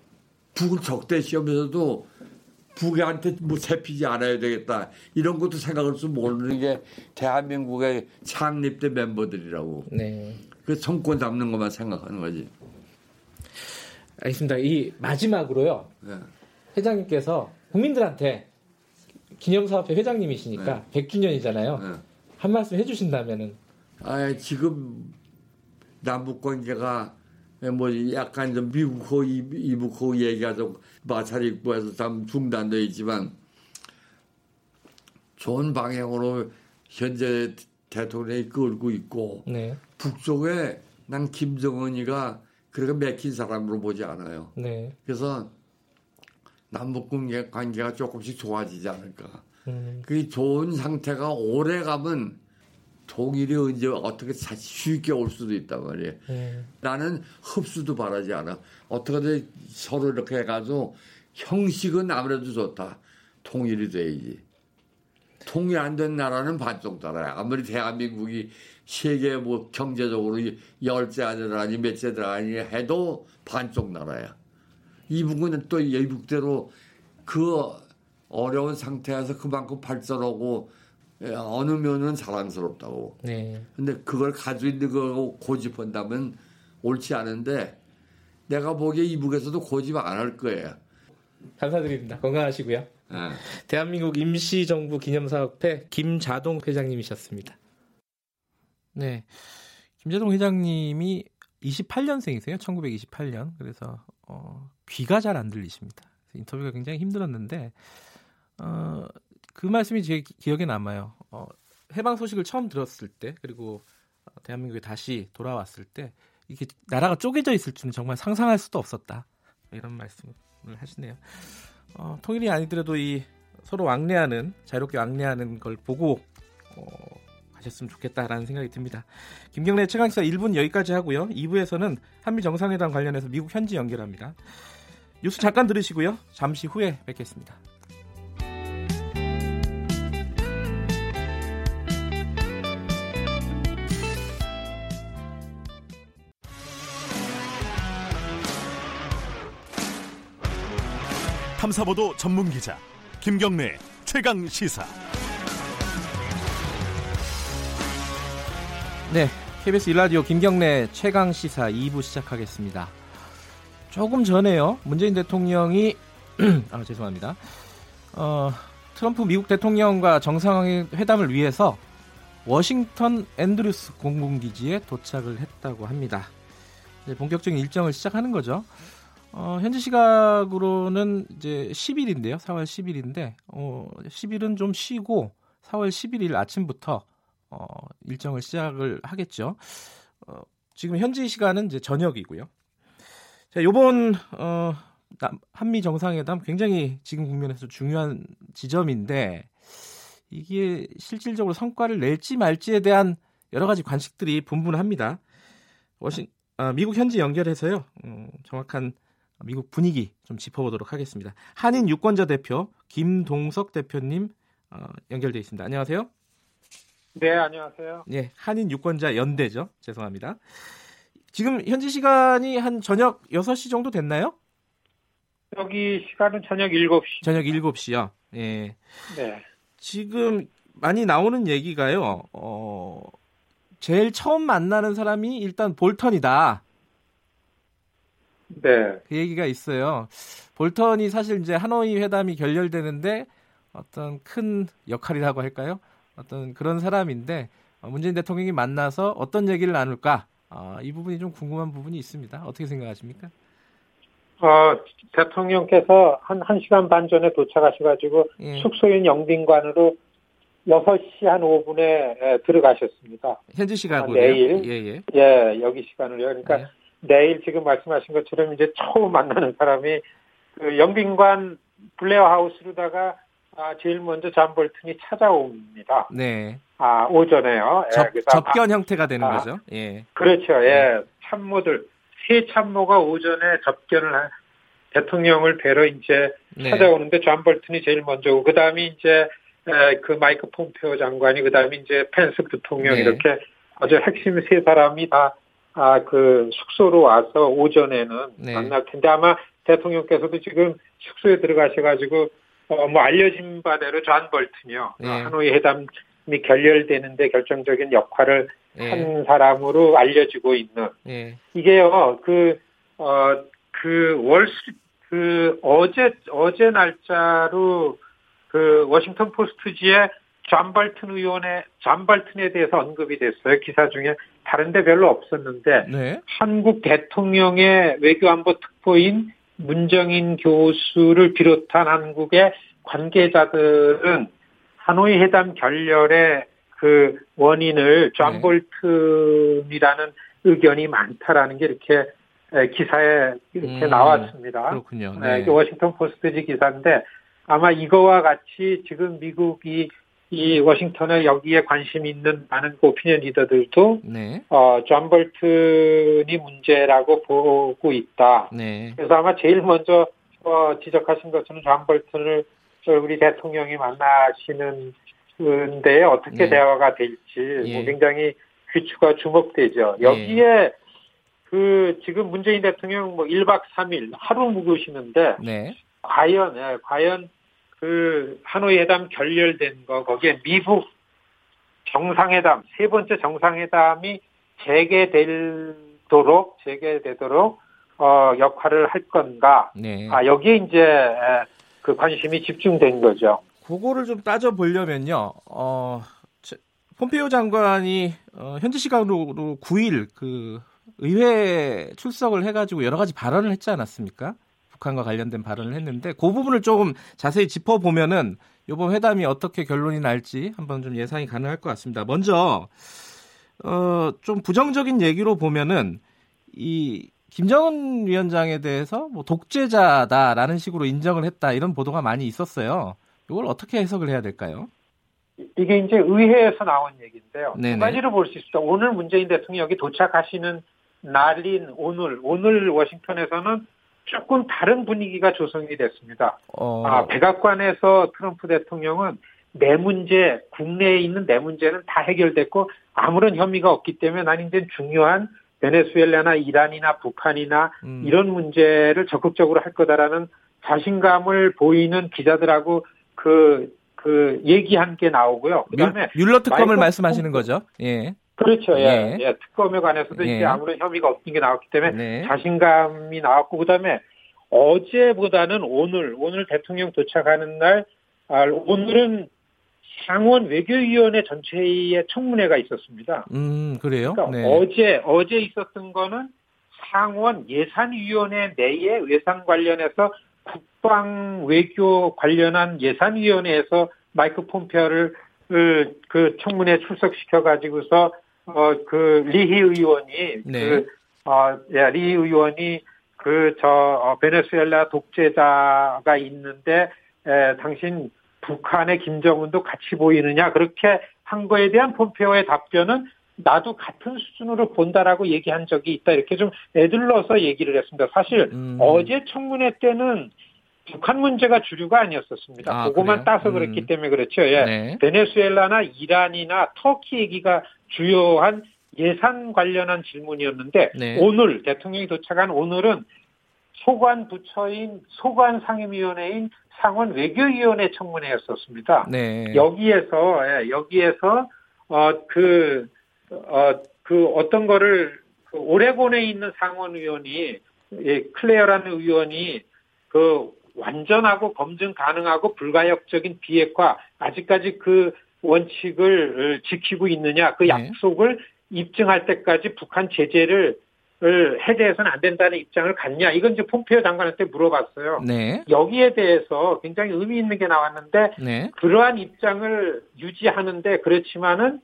북을 적대시하면서도 북한테 뭐 잡히지 않아야 되겠다. 이런 것도 생각할 줄 모르는 게 대한민국의 창립대 멤버들이라고. 네. 그 정권 잡는 것만 생각하는 거지. 알겠습니다. 이 마지막으로요. 예. 회장님께서 국민들한테 기념사업회 회장님이시니까 100주년이잖아요. 예. 한 말씀 해주신다면은 아, 지금 남북 관계가 뭐 약간 좀 미국하고 이- 이북하고 얘기가 좀 마찰이 있고 해서 참 중단되어 있지만 좋은 방향으로 현재 대통령이 끌고 있고 네. 북쪽에 난 김정은이가 그렇게 맥힌 사람으로 보지 않아요. 네. 그래서 남북 관계- 관계가 조금씩 좋아지지 않을까. 음, 그 좋은 상태가 오래 가면 통일이 언제 어떻게 쉽게 올 수도 있단 말이에요. 네. 나는 흡수도 바라지 않아. 어떻게든 서로 이렇게 해가지고 형식은 아무래도 좋다. 통일이 돼야지. 통일 안 된 나라는 반쪽 나라야. 아무리 대한민국이 세계 뭐 경제적으로 열째 아니라니 몇째 들어가니 해도 반쪽 나라야. 이 부분은 또 예국대로 그 어려운 상태에서 그만큼 발전하고 예, 어느 면은 자랑스럽다고. 네. 근데 그걸 가지고 있는 거 고집한다면 옳지 않은데 내가 보기에 이북에서도 고집 안 할 거예요. 감사드립니다. 건강하시고요. 네. 대한민국 임시정부 기념사업회 김자동 회장님이셨습니다. 네. 김자동 회장님이 28년생이세요. 1928년. 그래서 어, 귀가 잘 안 들리십니다. 인터뷰가 굉장히 힘들었는데 어, 그 말씀이 제 기억에 남아요. 어, 해방 소식을 처음 들었을 때 그리고 대한민국에 다시 돌아왔을 때 이게 나라가 쪼개져 있을 줄은 정말 상상할 수도 없었다. 이런 말씀을 하시네요. 어, 통일이 아니더라도 이 서로 왕래하는 자유롭게 왕래하는 걸 보고 어, 가셨으면 좋겠다라는 생각이 듭니다. 김경래 최강시사 1분 여기까지 하고요. 2부에서는 한미 정상회담 관련해서 미국 현지 연결합니다. 뉴스 잠깐 들으시고요. 잠시 후에 뵙겠습니다. 탐사보도 전문 기자 김경래 최강 시사. 네, KBS 일라디오 김경래 최강 시사 2부 시작하겠습니다. 조금 전에요, 문재인 대통령이 [CLEARS THROAT] 아 죄송합니다. 어, 트럼프 미국 대통령과 정상회담을 위해서 워싱턴 앤드루스 공군기지에 도착을 했다고 합니다. 본격적인 일정을 시작하는 거죠. 어, 현지 시각으로는 이제 10일인데요. 4월 10일인데 어, 10일은 좀 쉬고 4월 11일 아침부터 어, 일정을 시작을 하겠죠. 어, 지금 현지 시간은 이제 저녁이고요. 자, 요번 어, 한미 정상회담 굉장히 지금 국면에서 중요한 지점인데 이게 실질적으로 성과를 낼지 말지에 대한 여러 가지 관측들이 분분합니다. 워싱 아, 미국 현지 연결해서요. 음, 정확한 미국 분위기 좀 짚어보도록 하겠습니다. 한인 유권자 대표 김동석 대표님 어, 연결돼 있습니다. 안녕하세요. 네, 안녕하세요. 네, 한인 유권자 연대죠. 죄송합니다. 지금 현지 시간이 한 저녁 6시 정도 됐나요? 여기 시간은 저녁 7시. 저녁 7시요. 예. 네. 지금 많이 나오는 얘기가요. 어, 제일 처음 만나는 사람이 일단 볼턴이다. 네. 그 얘기가 있어요. 볼턴이 사실 이제 하노이 회담이 결렬되는데 어떤 큰 역할이라고 할까요? 어떤 그런 사람인데 어, 문재인 대통령이 만나서 어떤 얘기를 나눌까? 어, 이 부분이 좀 궁금한 부분이 있습니다. 어떻게 생각하십니까? 어, 대통령께서 한 1시간 반 전에 도착하셔가지고 예. 숙소인 영빈관으로 6시 한 5분에 들어가셨습니다. 현지 시간으로 아, 내일. 예, 예. 예, 여기 시간을요. 그러니까 예. 내일 지금 말씀하신 것처럼 이제 처음 만나는 사람이 그 영빈관 블레어 하우스로다가 아, 제일 먼저 잠 볼튼이 찾아옵니다. 네. 아, 오전에요. 접, 예, 접견 형태가 되는 아, 거죠. 예. 그렇죠. 예. 네. 참모들, 세 참모가 오전에 접견을 한 대통령을 뵈러 이제 네. 찾아오는데 존 볼튼이 제일 먼저 오고, 그 다음에 이제 에, 그 마이크 폼페오 장관이, 그 다음에 이제 펜스 부통령 네. 이렇게 아주 핵심 세 사람이 다 아, 그 숙소로 와서 오전에는 네. 만날 텐데 아마 대통령께서도 지금 숙소에 들어가셔가지고 어, 뭐 알려진 바대로 존 볼튼이요. 네. 하노이 회담이 결렬되는데 결정적인 역할을 네. 한 사람으로 알려지고 있는. 네. 이게요, 그, 어, 그 월스, 그 어제, 어제 날짜로 그 워싱턴 포스트지에 존 볼튼 의원의 존 볼튼에 대해서 언급이 됐어요. 기사 중에 다른데 별로 없었는데 네. 한국 대통령의 외교안보 특보인 문정인 교수를 비롯한 한국의 관계자들은 하노이 회담 결렬의 그 원인을 존 네. 볼튼이라는 의견이 많다라는 게 이렇게 기사에 이렇게 음, 나왔습니다. 그렇군요. 네. 네. 워싱턴 포스트지 기사인데 아마 이거와 같이 지금 미국이 이 워싱턴에 여기에 관심 있는 많은 그 오피니언 리더들도 네. 어, 존 볼튼이 문제라고 보고 있다. 네. 그래서 아마 제일 먼저 어, 지적하신 것처럼 존 볼튼을 우리 대통령이 만나시는데 어떻게 네. 대화가 될지 예. 뭐 굉장히 귀추가 주목되죠. 여기에 그 지금 문재인 대통령 뭐 1박 3일 하루 묵으시는데 네. 과연 예, 과연 그 하노이 회담 결렬된 거 거기에 미국 정상회담 세 번째 정상회담이 재개되도록 재개되도록 어 역할을 할 건가 네. 아 여기에 이제 에, 그 관심이 집중된 거죠. 그거를 좀 따져 보려면요. 어, 저- 폼페이오 장관이 어, 현지 시간으로 9일 그 의회 출석을 해가지고 여러 가지 발언을 했지 않았습니까? 북한과 관련된 발언을 했는데 그 부분을 조금 자세히 짚어 보면은 이번 회담이 어떻게 결론이 날지 한번 좀 예상이 가능할 것 같습니다. 먼저 어, 좀 부정적인 얘기로 보면은 이 김정은 위원장에 대해서 뭐 독재자다라는 식으로 인정을 했다 이런 보도가 많이 있었어요. 이걸 어떻게 해석을 해야 될까요? 이게 이제 의회에서 나온 얘기인데요. 네네. 두 가지로 볼 수 있습니다. 오늘 문재인 대통령이 도착하시는 날인 오늘 오늘 워싱턴에서는 조금 다른 분위기가 조성이 됐습니다. 어, 아, 백악관에서 트럼프 대통령은 내 문제, 국내에 있는 내 문제는 다 해결됐고 아무런 혐의가 없기 때문에 난 이제 중요한 베네수엘라나 이란이나 북한이나 음, 이런 문제를 적극적으로 할 거다라는 자신감을 보이는 기자들하고 그, 그 얘기한 게 나오고요. 그 다음에 뮬, 러 특검을 마이크 말씀하시는 거죠? 예. 그렇죠. 예. 예. 예. 특검에 관해서도 예. 이제 아무런 혐의가 없는 게 나왔기 때문에 네. 자신감이 나왔고 그다음에 어제보다는 오늘 오늘 대통령 도착하는 날 아, 오늘은 상원 외교위원회 전체의 청문회가 있었습니다. 음, 그래요? 그러니까 네. 어제 어제 있었던 거는 상원 예산위원회 내에 예산 관련해서 국방 외교 관련한 예산위원회에서 마이크 폼페어를 그, 그 청문회 출석시켜 가지고서 어그 리히 의원이 네. 그 어, 예, 리 의원이 그, 저, 어, 베네수엘라 독재자가 있는데, 에, 당신 북한의 김정은도 같이 보이느냐, 그렇게 한 거에 대한 폼페오의 답변은 나도 같은 수준으로 본다라고 얘기한 적이 있다. 이렇게 좀 애들러서 얘기를 했습니다. 사실 음. 어제 청문회 때는 북한 문제가 주류가 아니었었습니다. 아, 그것만 그래요? 따서 음. 그랬기 때문에 그렇죠. 예. 네. 베네수엘라나 이란이나 터키 얘기가 주요한 예산 관련한 질문이었는데 네. 오늘 대통령이 도착한 오늘은 소관 부처인 소관 상임위원회인 상원 외교위원회 청문회였었습니다. 네. 여기에서 예, 여기에서 어그어그 그 어떤 거를 그 오레곤에 있는 상원 의원이 예, 클레어라는 의원이 그 완전하고 검증 가능하고 불가역적인 비핵화 아직까지 그 원칙을 지키고 있느냐 그 네. 약속을 입증할 때까지 북한 제재를 을 해제해서는 안 된다는 입장을 갖냐 이건 이제 폼페이오 장관한테 물어봤어요. 네. 여기에 대해서 굉장히 의미 있는 게 나왔는데 네. 그러한 입장을 유지하는데 그렇지만은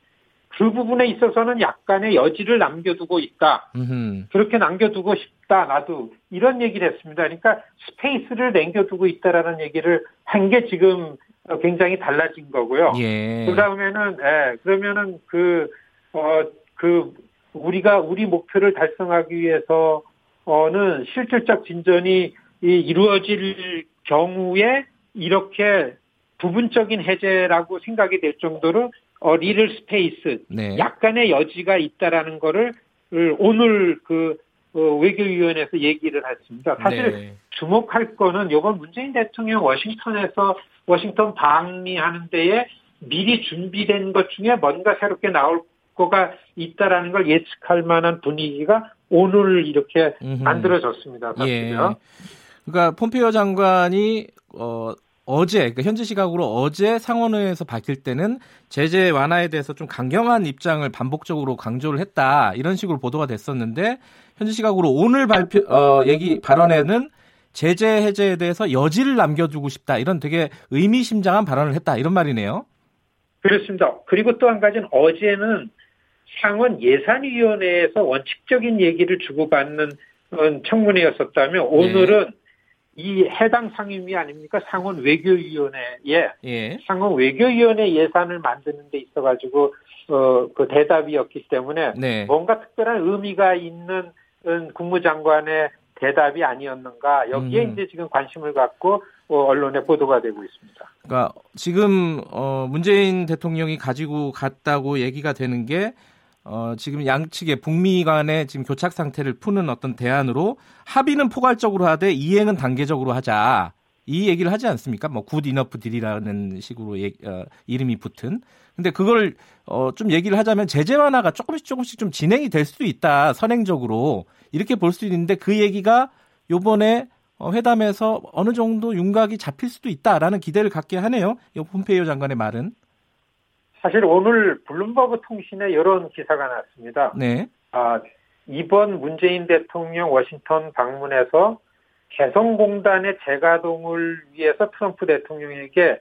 그 부분에 있어서는 약간의 여지를 남겨두고 있다. 음. 그렇게 남겨두고 싶다. 나도 이런 얘기를 했습니다. 그러니까 스페이스를 남겨두고 있다라는 얘기를 한 게 지금 굉장히 달라진 거고요. 예. 그 다음에는 예, 그러면은 그 어 그 우리가 우리 목표를 달성하기 위해서는 실질적 진전이 이 이루어질 경우에 이렇게 부분적인 해제라고 생각이 될 정도로 어 little space 네. 약간의 여지가 있다라는 거를 오늘 그 어, 외교위원회에서 얘기를 했습니다. 사실 네. 주목할 거는 이번 문재인 대통령 워싱턴에서 워싱턴 방미하는 데에 미리 준비된 것 중에 뭔가 새롭게 나올 거가 있다라는 걸 예측할 만한 분위기가 오늘 이렇게. 만들어졌습니다. 예. 사실요. 그러니까 폼페이오 장관이 어 어제 그러니까 현지 시각으로 어제 상원회에서 밝힐 때는 제재 완화에 대해서 좀 강경한 입장을 반복적으로 강조를 했다 이런 식으로 보도가 됐었는데 현지 시각으로 오늘 발표 어 얘기 발언에는 제재 해제에 대해서 여지를 남겨두고 싶다 이런 되게 의미심장한 발언을 했다 이런 말이네요. 그렇습니다. 그리고 또 한 가지는 어제는 상원 예산위원회에서 원칙적인 얘기를 주고받는 어, 청문회였었다면 오늘은 이 해당 상임위 아닙니까? 상원 외교위원회에 예. 상원 외교위원회 예산을 만드는 데 있어 가지고 어, 그 대답이었기 때문에 네. 뭔가 특별한 의미가 있는 음, 국무장관의 대답이 아니었는가 여기에 음. 이제 지금 관심을 갖고 어, 언론에 보도가 되고 있습니다. 그러니까 지금 어, 문재인 대통령이 가지고 갔다고 얘기가 되는 게 어, 지금 양측의 북미 간의 지금 교착 상태를 푸는 어떤 대안으로 합의는 포괄적으로 하되 이행은 단계적으로 하자. 이 얘기를 하지 않습니까? 뭐 good enough deal이라는 식으로 얘- 어, 이름이 붙은. 근데 그걸 어, 좀 얘기를 하자면 제재 완화가 조금씩 조금씩 좀 진행이 될 수도 있다. 선행적으로 이렇게 볼 수 있는데 그 얘기가 요번에 어, 회담에서 어느 정도 윤곽이 잡힐 수도 있다라는 기대를 갖게 하네요. 이 폼페이오 장관의 말은. 사실 오늘 블룸버그 통신에 이런 기사가 났습니다. 네. 아, 이번 문재인 대통령 워싱턴 방문에서 개성공단의 재가동을 위해서 트럼프 대통령에게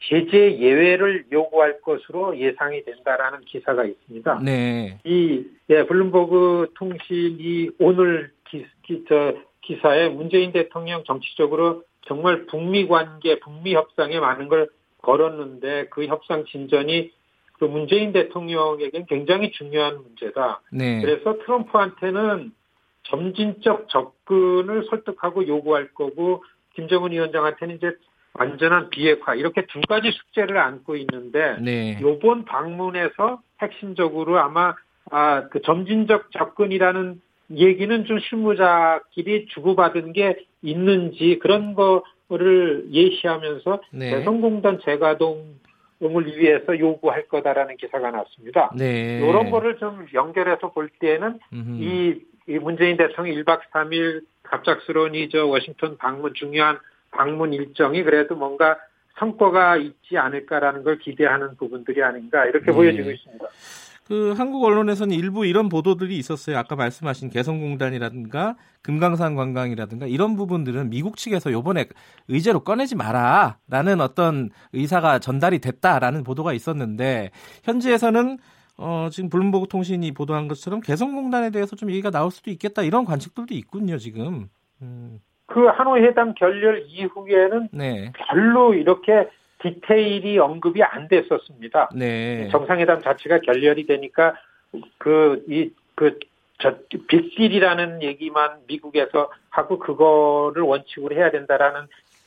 제재 예외를 요구할 것으로 예상이 된다라는 기사가 있습니다. 네. 이 예, 블룸버그 통신이 오늘 기, 기, 저, 기사에 문재인 대통령 정치적으로 정말 북미 관계, 북미 협상에 많은 걸 걸었는데 그 협상 진전이 그 문재인 대통령에겐 굉장히 중요한 문제다. 네. 그래서 트럼프한테는 점진적 접근을 설득하고 요구할 거고 김정은 위원장한테는 이제 완전한 비핵화 이렇게 두 가지 숙제를 안고 있는데 네. 요번 방문에서 핵심적으로 아마 아, 그 점진적 접근이라는 얘기는 좀 실무자끼리 주고받은 게 있는지 그런 거를 예시하면서 네. 대성공단 재가동 을 위해서 요구할 거다라는 기사가 났습니다. 네. 이런 거를 좀 연결해서 볼 때는 음흠. 이, 이 문재인 대통령 1박 3일 갑작스러운 이 저 워싱턴 방문 중요한 방문 일정이 그래도 뭔가 성과가 있지 않을까라는 걸 기대하는 부분들이 아닌가 이렇게 네. 보여지고 있습니다. 그 한국 언론에서는 일부 이런 보도들이 있었어요. 아까 말씀하신 개성공단이라든가 금강산 관광이라든가 이런 부분들은 미국 측에서 요번에 의제로 꺼내지 마라라는 어떤 의사가 전달이 됐다라는 보도가 있었는데 현지에서는 어, 지금 블룸버그 통신이 보도한 것처럼 개성공단에 대해서 좀 얘기가 나올 수도 있겠다 이런 관측들도 있군요 지금. 음, 그 하노이 회담 결렬 이후에는 네, 별로 이렇게 디테일이 언급이 안 됐었습니다. 네, 정상회담 자체가 결렬이 되니까 그 이 그 저 빅딜이라는 얘기만 미국에서 하고 그거를 원칙으로 해야 된다라는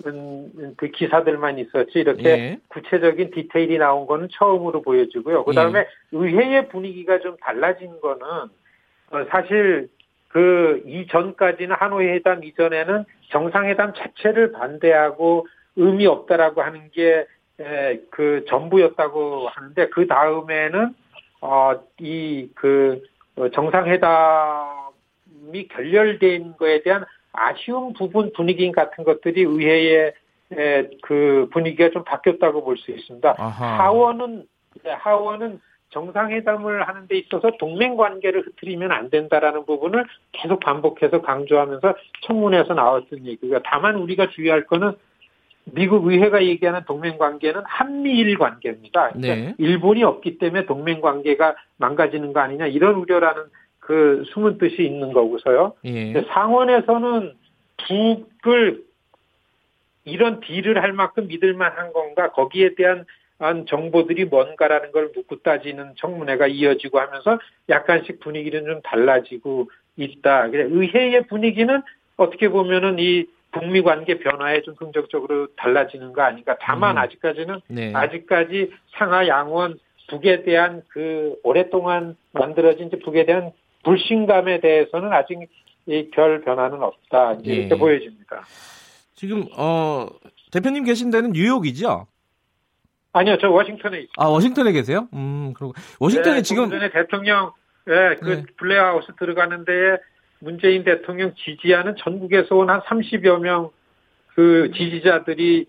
음, 그 기사들만 있었지 이렇게 예. 구체적인 디테일이 나온 거는 처음으로 보여지고요. 그 다음에 의회의 분위기가 좀 달라진 거는 어, 사실 그 이전까지는 하노이 회담 이전에는 정상회담 자체를 반대하고 의미 없다라고 하는 게 그 전부였다고 하는데 그 다음에는 어이그 정상회담이 결렬된 거에 대한 아쉬운 부분 분위기 같은 것들이 의회의 에, 그 분위기가 좀 바뀌었다고 볼 수 있습니다. 아하. 하원은 네, 하원은 정상회담을 하는 데 있어서 동맹 관계를 흐트리면 안 된다라는 부분을 계속 반복해서 강조하면서 청문회에서 나왔던 얘기가 다만 우리가 주의할 거는 미국 의회가 얘기하는 동맹 관계는 한미일 관계입니다. 그러니까 네. 일본이 없기 때문에 동맹 관계가 망가지는 거 아니냐 이런 우려라는 그 숨은 뜻이 있는 거고서요. 예, 상원에서는 북을 이런 딜을 할 만큼 믿을 만한 건가 거기에 대한 한 정보들이 뭔가라는 걸 묻고 따지는 청문회가 이어지고 하면서 약간씩 분위기는 좀 달라지고 있다. 그래 의회의 분위기는 어떻게 보면은 이 북미 관계 변화에 좀 긍정적으로 달라지는 거 아닌가. 다만 음. 아직까지는 네, 아직까지 상하 양원 북에 대한 그 오랫동안 만들어진 이제 북에 대한 불신감에 대해서는 아직 이별 변화는 없다. 이제 예. 이렇게 보여집니다. 지금 어 대표님 계신 데는 뉴욕이죠? 아니요, 저 워싱턴에 있습니다. 아 워싱턴에 계세요? 음, 그리고 워싱턴에 네, 지금 전에 대통령 예, 그 네. 블레어하우스 들어가는 데에 문재인 대통령 지지하는 전국에서 온 한 30여 명 그 지지자들이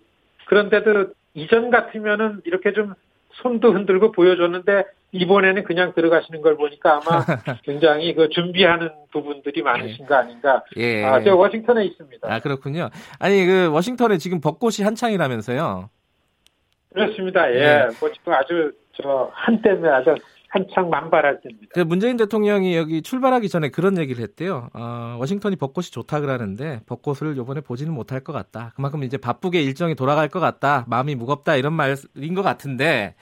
그런데도 이전 같으면은 이렇게 좀 손도 흔들고 보여줬는데 이번에는 그냥 들어가시는 걸 보니까 아마 [LAUGHS] 굉장히 그 준비하는 부분들이 많으신 거 아닌가. 예. 아, 저 워싱턴에 있습니다. 아 그렇군요. 아니 그 워싱턴에 지금 벚꽃이 한창이라면서요. 그렇습니다. 예. 네. 뭐 지금 아주 저 한때면 아주 한창 만발할 때입니다. 그 문재인 대통령이 여기 출발하기 전에 그런 얘기를 했대요. 어, 워싱턴이 벚꽃이 좋다 그러는데 벚꽃을 이번에 보지는 못할 것 같다. 그만큼 이제 바쁘게 일정이 돌아갈 것 같다. 마음이 무겁다 이런 말인 것 같은데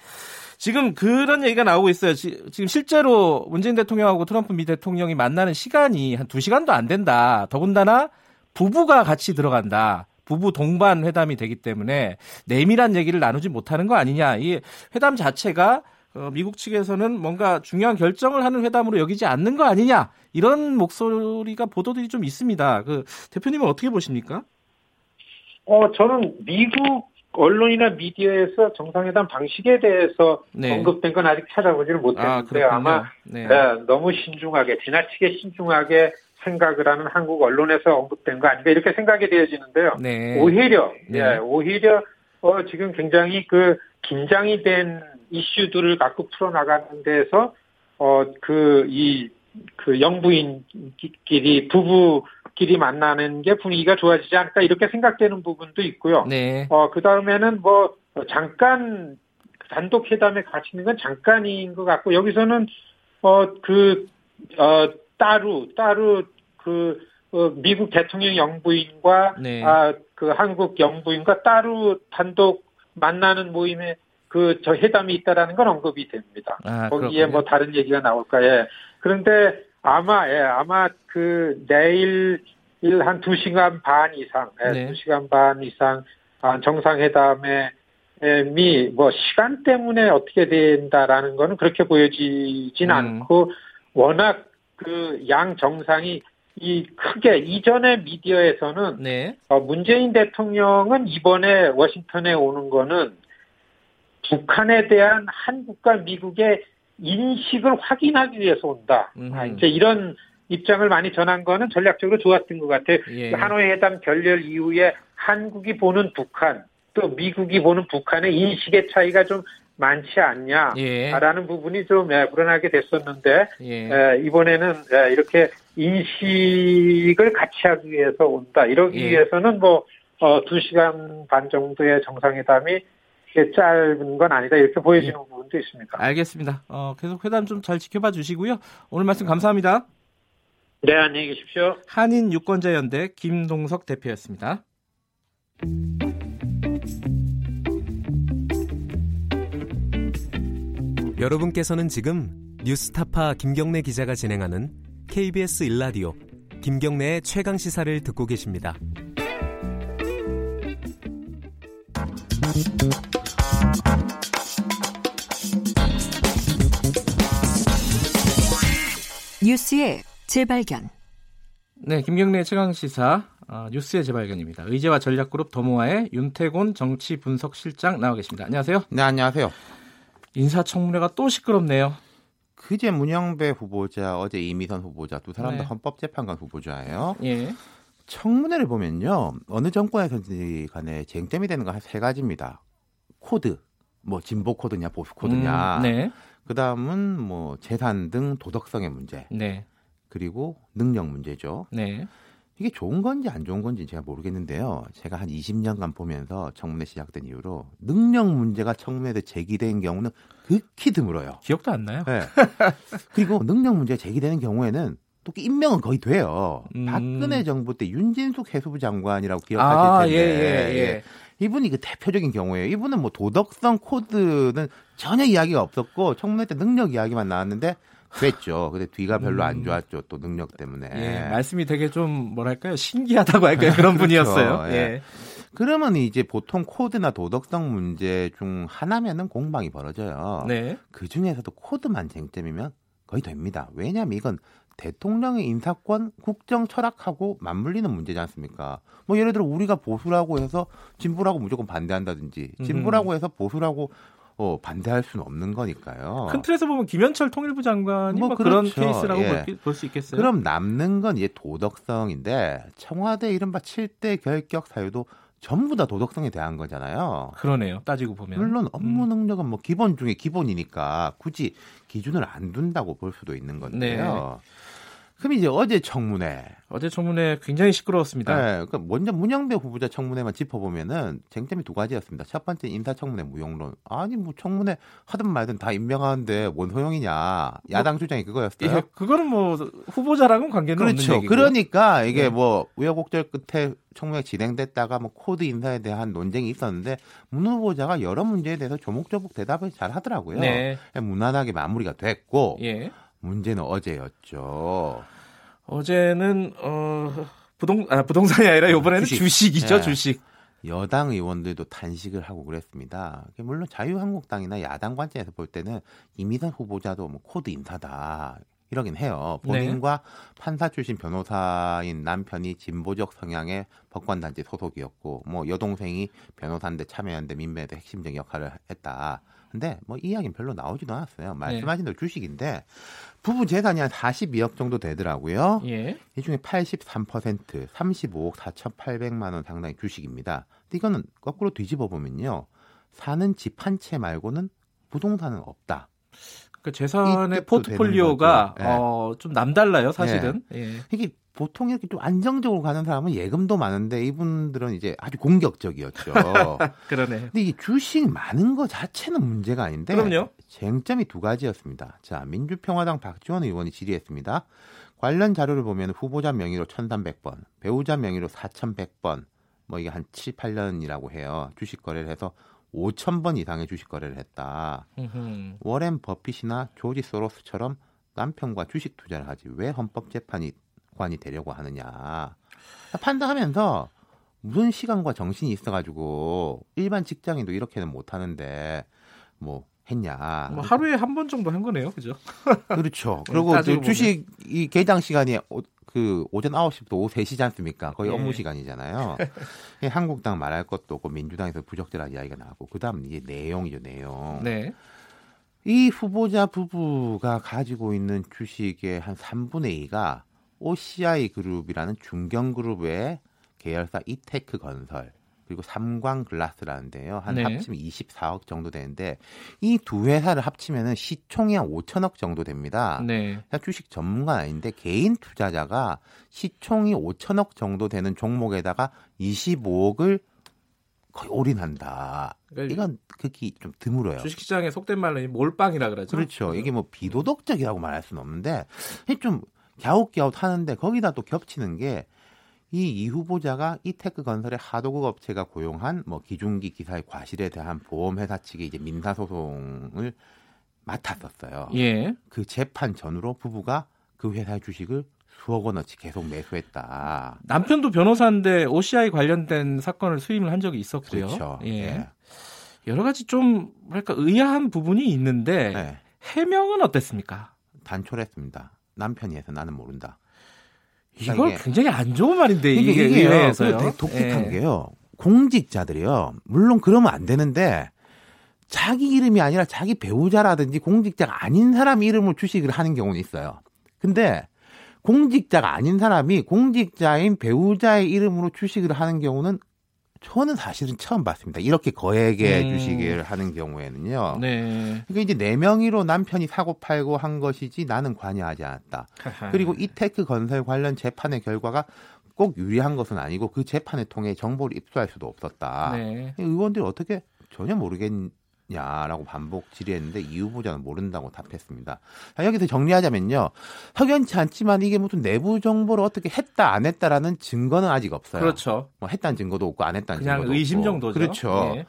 지금 그런 얘기가 나오고 있어요. 지, 금 실제로 문재인 대통령하고 트럼프 미 대통령이 만나는 시간이 한 두 시간도 안 된다. 더군다나 부부가 같이 들어간다. 부부 동반 회담이 되기 때문에 내밀한 얘기를 나누지 못하는 거 아니냐. 이 회담 자체가 어, 미국 측에서는 뭔가 중요한 결정을 하는 회담으로 여기지 않는 거 아니냐 이런 목소리가 보도들이 좀 있습니다. 그 대표님은 어떻게 보십니까? 어 저는 미국 언론이나 미디어에서 정상회담 방식에 대해서 네. 언급된 건 아직 찾아보지를 못했는데요. 아, 마 네. 네, 너무 신중하게 지나치게 신중하게 생각을 하는 한국 언론에서 언급된 거 아닌가 이렇게 생각이 되어지는데요. 네. 오히려 네. 오히려 어, 지금 굉장히 그 긴장이 된 이슈들을 갖고 풀어나가는 데서, 어, 그, 이, 그 영부인끼리, 부부끼리 만나는 게 분위기가 좋아지지 않을까 이렇게 생각되는 부분도 있고요. 네. 어, 그 다음에는 뭐, 잠깐, 단독 회담에 갇히는 건 잠깐인 것 같고, 여기서는, 어, 그, 어, 따로, 따로, 그, 어, 미국 대통령 영부인과, 네. 아, 그 한국 영부인과 따로 단독 만나는 모임에 그 저 회담이 있다라는 건 언급이 됩니다. 아, 거기에 그렇군요. 뭐 다른 얘기가 나올까 예. 그런데 아마 예, 아마 그 내일 한 2시간 반 이상, 예, 네. 2시간 반 이상 아, 정상회담에 미 뭐 시간 때문에 어떻게 된다라는 거는 그렇게 보여지진 음. 않고 워낙 그 양 정상이 이 크게 이전의 미디어에서는 네. 어, 문재인 대통령은 이번에 워싱턴에 오는 거는 북한에 대한 한국과 미국의 인식을 확인하기 위해서 온다. 아, 이제 이런 입장을 많이 전한 거는 전략적으로 좋았던 것 같아요. 예. 하노이 회담 결렬 이후에 한국이 보는 북한, 또 미국이 보는 북한의 인식의 차이가 좀 많지 않냐라는 예. 부분이 좀 불안하게 됐었는데 예. 이번에는 이렇게 인식을 같이 하기 위해서 온다. 이러기 예. 위해서는 뭐 어, 2시간 반 정도의 정상회담이 짧은 건 아니다 이렇게 보여지는 예. 부분도 있습니다. 알겠습니다. 어, 계속 회담 좀 잘 지켜봐 주시고요. 오늘 말씀 감사합니다. 네, 안녕히 계십시오. 한인 유권자연대 김동석 대표였습니다. 여러분께서는 지금 뉴스타파 김경래 기자가 진행하는 KBS 일라디오 김경래의 최강 시사를 듣고 계십니다. 뉴스의 재발견. 네, 김경래 최강 시사 어, 뉴스의 재발견입니다. 의제와 전략그룹 더모아의 윤태곤 정치 분석 실장 나와 계십니다. 안녕하세요. 네, 안녕하세요. 인사청문회가 또 시끄럽네요. 그제 문영배 후보자, 어제 이미선 후보자 두 사람 다 네. 헌법재판관 후보자예요. 예. 청문회를 보면요. 어느 정권에서든지 간에 쟁점이 되는 거 한 세 가지입니다. 코드, 뭐 진보 코드냐 보수 코드냐. 음, 네. 그 다음은 뭐 재산 등 도덕성의 문제. 네. 그리고 능력 문제죠. 네. 이게 좋은 건지 안 좋은 건지 제가 모르겠는데요. 제가 한 20년간 보면서 청문회 시작된 이후로 능력 문제가 청문회에 제기된 경우는 극히 드물어요. 기억도 안 나요? 네. 그리고 능력 문제가 제기되는 경우에는 또 임명은 거의 돼요. 음. 박근혜 정부 때 윤진숙 해수부 장관이라고 기억하실 아, 텐데. 예, 예, 예. 이분이 그 대표적인 경우예요. 이분은 뭐 도덕성 코드는 전혀 이야기가 없었고 청문회 때 능력 이야기만 나왔는데 그랬죠. 근데 뒤가 별로 안 음. 좋았죠. 또 능력 때문에. 예, 말씀이 되게 좀 뭐랄까요 신기하다고 할까요 [LAUGHS] 그런 그렇죠. 분이었어요. 예. 예. 그러면 이제 보통 코드나 도덕성 문제 중 하나면은 공방이 벌어져요. 네. 그 중에서도 코드만 쟁점이면 거의 됩니다. 왜냐하면 이건 대통령의 인사권, 국정 철학하고 맞물리는 문제지 않습니까? 뭐 예를 들어 우리가 보수라고 해서 진보라고 무조건 반대한다든지 진보라고 해서 보수라고 어, 반대할 수는 없는 거니까요. 큰 틀에서 보면 김현철 통일부 장관이 뭐, 뭐 그렇죠. 그런 케이스라고 예. 볼수 있겠어요. 그럼 남는 건 이제 도덕성인데 청와대 이른바 7대 결격 사유도 전부 다 도덕성에 대한 거잖아요. 그러네요. 따지고 보면. 물론 업무 음. 능력은 뭐 기본 중에 기본이니까 굳이 기준을 안 둔다고 볼 수도 있는 건데요. 네. 그럼 이제 어제 청문회. 어제 청문회 굉장히 시끄러웠습니다. 네, 그러니까 먼저 문영배 후보자 청문회만 짚어보면은 쟁점이 두 가지였습니다. 첫 번째 인사청문회 무용론. 아니 뭐 청문회 하든 말든 다 임명하는데 뭔 소용이냐. 야당 뭐, 주장이 그거였어요. 예, 그거는 뭐 후보자랑은 관계는 그렇죠. 없는 얘기고요. 그러니까 이게 네. 뭐 우여곡절 끝에 청문회 진행됐다가 뭐 코드 인사에 대한 논쟁이 있었는데 문 후보자가 여러 문제에 대해서 조목조목 대답을 잘 하더라고요. 네. 무난하게 마무리가 됐고. 예. 문제는 어제였죠. 어제는 어 부동 아 부동산이 아니라 이번에는 주식. 이죠 네. 주식. 여당 의원들도 탄식을 하고 그랬습니다. 물론 자유한국당이나 야당 관점에서 볼 때는 이미선 후보자도 뭐 코드 인사다 이러긴 해요. 본인과 네. 판사 출신 변호사인 남편이 진보적 성향의 법관단체 소속이었고, 뭐 여동생이 변호사인데 참여연대 민변에도 핵심적 역할을 했다. 근데 뭐 이야기는 별로 나오지도 않았어요. 말씀하신 대로 네. 주식인데 부부 재산이 한 42억 정도 되더라고요. 예. 이 중에 83% 35억 4,800만 원 상당의 주식입니다. 근데 이거는 거꾸로 뒤집어 보면요. 사는 집 한 채 말고는 부동산은 없다. 그 재산의 포트폴리오가 네. 어, 좀 남달라요, 사실은. 네. 예. 이게 보통 이렇게 좀 안정적으로 가는 사람은 예금도 많은데 이분들은 이제 아주 공격적이었죠. [LAUGHS] 그러네. 근데 이 주식 많은 거 자체는 문제가 아닌데 그럼요. 쟁점이 두 가지였습니다. 자, 민주평화당 박지원 의원이 질의했습니다. 관련 자료를 보면 후보자 명의로 1,300번, 배우자 명의로 4,100번, 뭐 이게 한 7, 8년이라고 해요. 주식 거래를 해서 5천 번 이상의 주식 거래를 했다. 으흠. 워렌 버핏이나 조지 소로스처럼 남편과 주식 투자를 하지 왜 헌법재판이 관이 되려고 하느냐 판단하면서 무슨 시간과 정신이 있어가지고 일반 직장인도 이렇게는 못 하는데 뭐 했냐. 뭐 하루에 한 번 정도 한 거네요, 그죠? 그렇죠. [LAUGHS] 그리고 그 주식 이 개장 시간이 그 오전 9시부터 오후 3시지 않습니까? 거의 예. 업무 시간이잖아요. 한국당 말할 것도 없고 민주당에서 부적절한 이야기가 나오고 그다음 이게 내용이죠, 내용. 네. 이 후보자 부부가 가지고 있는 주식의 한 3분의 2가 OCI 그룹이라는 중견 그룹의 계열사 이테크 건설 그리고 삼광 글라스라는데요. 한 네. 합치면 24억 정도 되는데 이 두 회사를 합치면은 시총이 한 5천억 정도 됩니다. 네. 주식 전문가 아닌데 개인 투자자가 시총이 5천억 정도 되는 종목에다가 25억을 거의 올인한다. 그러니까 이건 극히 좀 드물어요. 주식시장에 속된 말로 몰빵이라 그러죠. 그렇죠. 이게 뭐 비도덕적이라고 말할 수는 없는데 좀 갸웃갸웃 하는데 거기다 또 겹치는 게 이 이 후보자가 이테크 건설의 하도급 업체가 고용한 뭐 기중기 기사의 과실에 대한 보험회사 측의 이제 민사 소송을 맡았었어요. 예. 그 재판 전후로 부부가 그 회사의 주식을 수억 원어치 계속 매수했다. 남편도 변호사인데 OCI 관련된 사건을 수임을 한 적이 있었고요. 그렇죠. 예. 예. 여러 가지 좀 뭐랄까 의아한 부분이 있는데 네. 해명은 어땠습니까? 단촐했습니다. 남편이 해서 나는 모른다. 이거 굉장히 안 좋은 말인데 이게 의회에서요. 되게 독특한 예. 게요. 공직자들이요. 물론 그러면 안 되는데 자기 이름이 아니라 자기 배우자라든지 공직자가 아닌 사람 이름을 주식을 하는 경우는 있어요. 근데 공직자가 아닌 사람이 공직자인 배우자의 이름으로 주식을 하는 경우는 저는 사실은 처음 봤습니다. 이렇게 거액의 음. 주식을 하는 경우에는요. 네. 그러니까 이제 네 명의로 남편이 사고 팔고 한 것이지 나는 관여하지 않았다. 그리고 이테크 건설 관련 재판의 결과가 꼭 유리한 것은 아니고 그 재판을 통해 정보를 입수할 수도 없었다. 네. 의원들이 어떻게 전혀 모르겠 냐라고 반복 질의했는데 이 후보자는 모른다고 답했습니다. 자, 여기서 정리하자면요. 석연치 않지만 이게 무슨 내부 정보를 어떻게 했다 안 했다라는 증거는 아직 없어요. 그렇죠. 뭐 했다는 증거도 없고 안 했다는 그냥 증거도 의심 없고. 정도죠. 그렇죠. 네.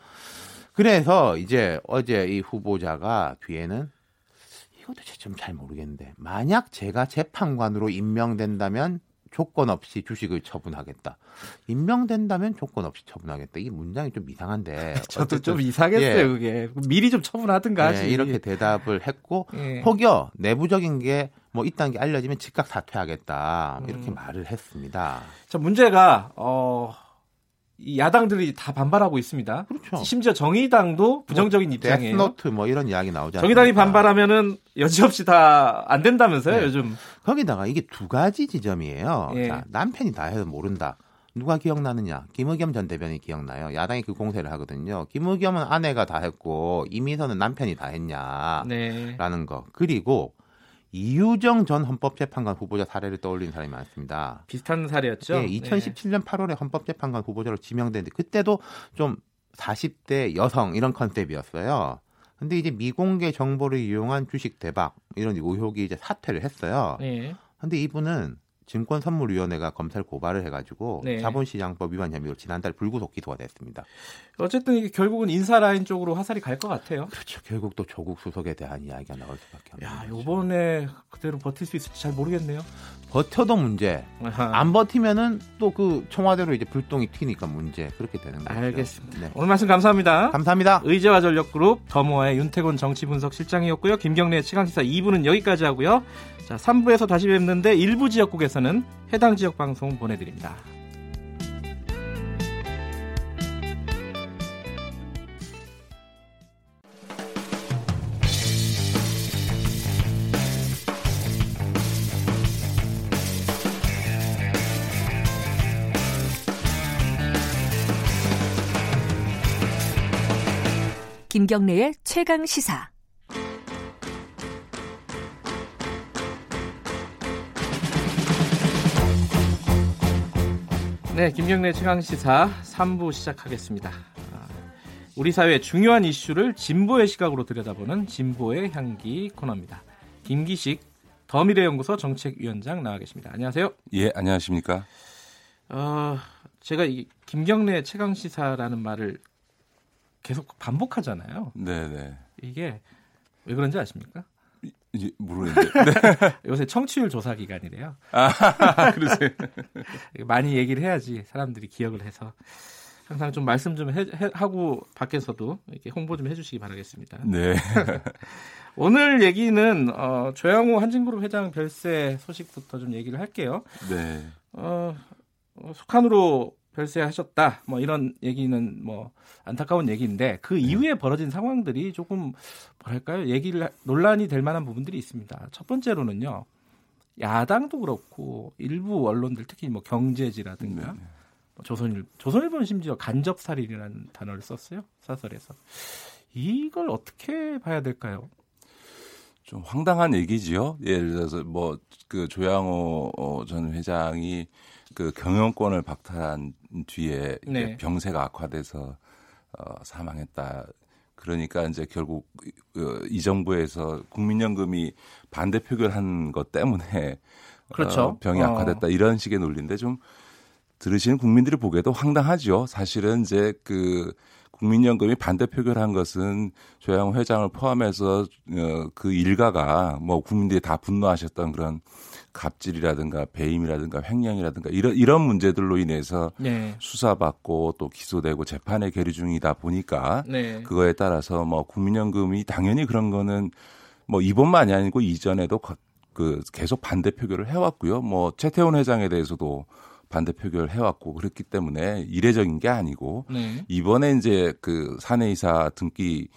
그래서 이제 어제 이 후보자가 뒤에는 이것도 좀 잘 모르겠는데 만약 제가 재판관으로 임명된다면 조건 없이 주식을 처분하겠다. 임명된다면 조건 없이 처분하겠다. 이 문장이 좀 이상한데. [LAUGHS] 저도 좀 이상했어요, 예. 그게. 미리 좀 처분하든가 하지. 예, 이렇게 대답을 했고, 예. 혹여 내부적인 게 뭐 있다는 게 알려지면 즉각 사퇴하겠다. 이렇게 음. 말을 했습니다. 자, 문제가, 어, 이 야당들이 다 반발하고 있습니다. 그렇죠. 심지어 정의당도 부정적인 뭐, 입장이에요. 데스노트 뭐 이런 이야기 나오지 않습니까? 정의당이 반발하면은 여지없이 다 안 된다면서요, 네. 요즘. 거기다가 이게 두 가지 지점이에요. 예. 자, 남편이 다 해도 모른다. 누가 기억나느냐? 김의겸 전 대변인이 기억나요. 야당이 그 공세를 하거든요. 김의겸은 아내가 다 했고 이미선은 남편이 다 했냐? 네. 라는 거. 그리고 이유정 전 헌법재판관 후보자 사례를 떠올리는 사람이 많습니다. 비슷한 사례였죠. 네, 2017년 8월에 헌법재판관 후보자로 지명됐는데 그때도 좀 40대 여성 이런 컨셉이었어요. 근데 이제 미공개 정보를 이용한 주식 대박 이런 의혹이 이제 사퇴를 했어요. 네. 근데 이분은 증권선물위원회가 검찰 고발을 해가지고 네. 자본시장법 위반 혐의로 지난달 불구속 기소가 됐습니다. 어쨌든 이게 결국은 인사 라인 쪽으로 화살이 갈 것 같아요. 그렇죠. 결국 또 조국 수석에 대한 이야기가 나올 수밖에 없는 야. 이번에 그대로 버틸 수 있을지 잘 모르겠네요. 버텨도 문제. 아하. 안 버티면은 또 그 청와대로 이제 불똥이 튀니까 문제. 그렇게 되는 거죠. 알겠습니다. 네. 오늘 말씀 감사합니다. 감사합니다. 의제와 전력그룹 더모아의 윤태곤 정치분석 실장이었고요. 김경래 최강시사 2부는 여기까지 하고요. 자, 3부에서 다시 뵙는데 일부 지역국에서는 해당 지역 방송 보내드립니다. 김경래의 최강 시사. 네, 김경래 최강 시사 3부 시작하겠습니다. 아, 우리 사회의 중요한 이슈를 진보의 시각으로 들여다보는 진보의 향기 코너입니다. 김기식 더미래연구소 정책위원장 나와 계십니다. 안녕하세요. 예, 안녕하십니까? 어, 제가 이 김경래 최강 시사라는 말을 계속 반복하잖아요. 네, 네. 이게 왜 그런지 아십니까? 이제 모르겠는데. [LAUGHS] 네. 요새 청취율 조사 기간이래요. 아, [LAUGHS] 그러세요? 많이 얘기를 해야지 사람들이 기억을 해서 항상 좀 말씀 좀 해, 해, 하고 밖에서도 이렇게 홍보 좀 해주시기 바라겠습니다. 네. [LAUGHS] 오늘 얘기는 어, 조양호 한진그룹 회장 별세 소식부터 좀 얘기를 할게요. 네. 어, 어 속한으로 별세하셨다. 뭐 이런 얘기는 뭐 안타까운 얘기인데 그 네. 이후에 벌어진 상황들이 조금 뭐랄까요? 얘기를 논란이 될 만한 부분들이 있습니다. 첫 번째로는요. 야당도 그렇고 일부 언론들 특히 뭐 경제지라든가 네. 뭐 조선일 조선일보는 심지어 간접 살인이라는 단어를 썼어요. 사설에서. 이걸 어떻게 봐야 될까요? 좀 황당한 얘기지요. 예를 들어서 뭐 그 조양호 어, 전 회장이 그 경영권을 박탈한 뒤에 네. 병세가 악화돼서 어, 사망했다. 그러니까 이제 결국 어, 이 정부에서 국민연금이 반대 표결한 것 때문에 그렇죠. 어, 병이 악화됐다 어. 이런 식의 논리인데 좀 들으시는 국민들이 보기에도 황당하죠. 사실은 이제 그 국민연금이 반대 표결한 것은 조양 회장을 포함해서 어, 그 일가가 뭐 국민들이 다 분노하셨던 그런 갑질이라든가 배임이라든가 횡령이라든가 이런 이런 문제들로 인해서 네. 수사받고 또 기소되고 재판에 계류 중이다 보니까 네. 그거에 따라서 뭐 국민연금이 당연히 그런 거는 뭐 이번만이 아니고 이전에도 그 계속 반대 표결을 해왔고요. 뭐 최태원 회장에 대해서도 반대 표결을 해왔고 그렇기 때문에 이례적인 게 아니고 네. 이번에 이제 그 사내이사 등기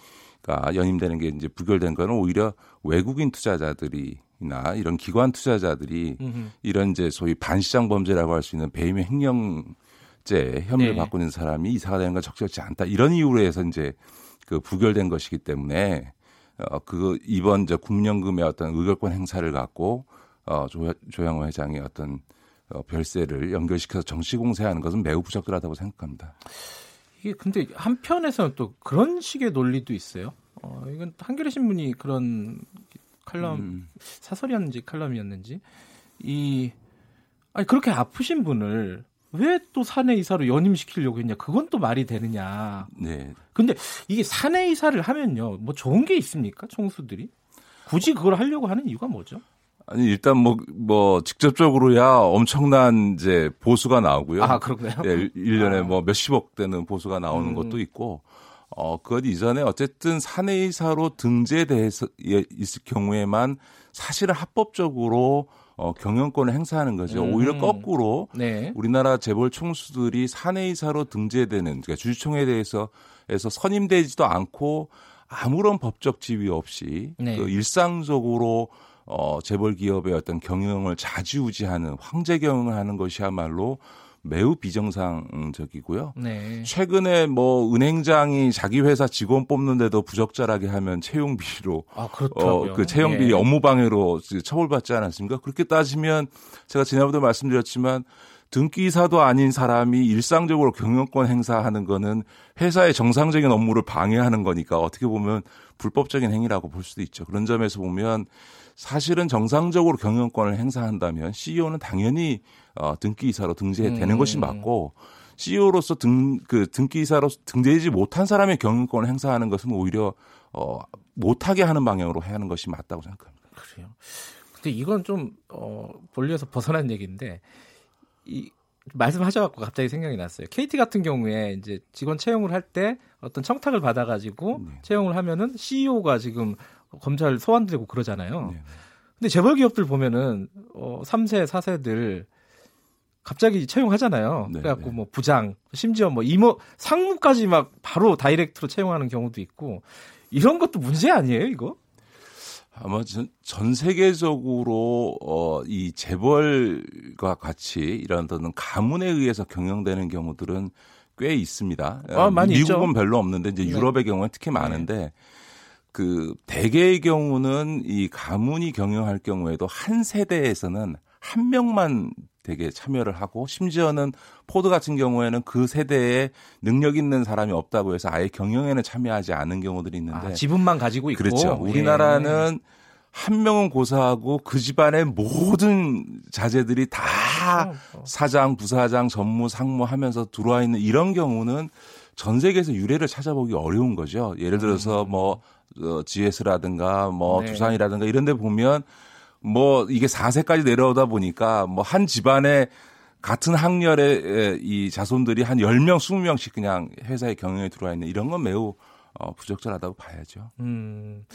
가 연임되는 게 이제 부결된 거는 오히려 외국인 투자자들이 나 이런 기관 투자자들이 음흠. 이런 이제 소위 반시장 범죄라고 할 수 있는 배임 횡령죄 혐의를 네. 받고 있는 사람이 이사가 되는 건 적절치 않다 이런 이유로 해서 이제 그 부결된 것이기 때문에 어그 이번 저 국민연금의 어떤 의결권 행사를 갖고 어 조, 조양호 회장의 어떤 어, 별세를 연결시켜서 정치 공세하는 것은 매우 부적절하다고 생각합니다. 이게 근데 한편에서는 또 그런 식의 논리도 있어요. 어, 이건 한겨레 신문이 그런 칼럼 음. 사설이었는지 칼럼이었는지 이 아니 그렇게 아프신 분을 왜 또 사내 이사로 연임시키려고 했냐? 그건 또 말이 되느냐? 네. 근데 이게 사내 이사를 하면요, 뭐 좋은 게 있습니까? 총수들이 굳이 그걸 하려고 하는 이유가 뭐죠? 아니 일단 뭐뭐 뭐 직접적으로야 엄청난 이제 보수가 나오고요. 아 그렇군요. 예, 1년에 아. 뭐 몇십억 되는 보수가 나오는 음. 것도 있고 어, 그것 이전에 어쨌든 사내이사로 등재돼서 예, 있을 경우에만 사실은 합법적으로 어, 경영권을 행사하는 거죠. 음. 오히려 거꾸로 네. 우리나라 재벌 총수들이 사내이사로 등재되는 그러니까 주주총회에 대해서 에서 선임되지도 않고 아무런 법적 지위 없이 네. 그 일상적으로 어, 재벌 기업의 어떤 경영을 자지우지하는 황제 경영을 하는 것이야말로 매우 비정상적이고요. 네. 최근에 뭐 은행장이 자기 회사 직원 뽑는데도 부적절하게 하면 채용 비리로 아, 어, 그 채용 비리 네. 업무 방해로 처벌받지 않았습니까? 그렇게 따지면 제가 지난번에도 말씀드렸지만 등기사도 아닌 사람이 일상적으로 경영권 행사하는 거는 회사의 정상적인 업무를 방해하는 거니까 어떻게 보면 불법적인 행위라고 볼 수도 있죠. 그런 점에서 보면 사실은 정상적으로 경영권을 행사한다면 CEO는 당연히 어, 등기이사로 등재되는 음. 것이 맞고 CEO로서 등, 그 등기이사로 등재되지 못한 사람의 경영권을 행사하는 것은 오히려 어, 못하게 하는 방향으로 해야 하는 것이 맞다고 생각합니다. 그래요. 근데 이건 좀 어, 본리에서 벗어난 얘기인데 이 말씀하셔갖고 갑자기 생각이 났어요. KT 같은 경우에 이제 직원 채용을 할 때 어떤 청탁을 받아가지고 네. 채용을 하면은 CEO가 지금 검찰 소환되고 그러잖아요. 네. 근데 재벌 기업들 보면은 어 3세, 4세들 갑자기 채용하잖아요. 네, 그래갖고 네. 뭐 부장, 심지어 뭐 이모, 상무까지 막 바로 다이렉트로 채용하는 경우도 있고 이런 것도 문제 아니에요, 이거? 아마 전, 전 세계적으로 어, 이 재벌과 같이 이런 어떤 가문에 의해서 경영되는 경우들은 꽤 있습니다. 아, 많이 미국은 있죠? 별로 없는데 이제 네. 유럽의 경우는 특히 많은데 네. 그 대개의 경우는 이 가문이 경영할 경우에도 한 세대에서는 한 명만 되게 참여를 하고 심지어는 포드 같은 경우에는 그 세대에 능력 있는 사람이 없다고 해서 아예 경영에는 참여하지 않은 경우들이 있는데 아, 지분만 가지고 있고 그렇죠. 예. 우리나라는 예. 한 명은 고사하고 그 집안의 모든 자제들이 다 사장, 부사장, 전무, 상무 하면서 들어와 있는 이런 경우는 전 세계에서 유례를 찾아보기 어려운 거죠. 예를 들어서 음. 뭐 어, GS라든가 뭐 네. 두산이라든가 이런 데 보면 뭐 이게 4세까지 내려오다 보니까 뭐 한 집안에 같은 학렬의 이 자손들이 한 10명, 20명씩 그냥 회사의 경영에 들어와 있는 이런 건 매우 어, 부적절하다고 봐야죠. 음.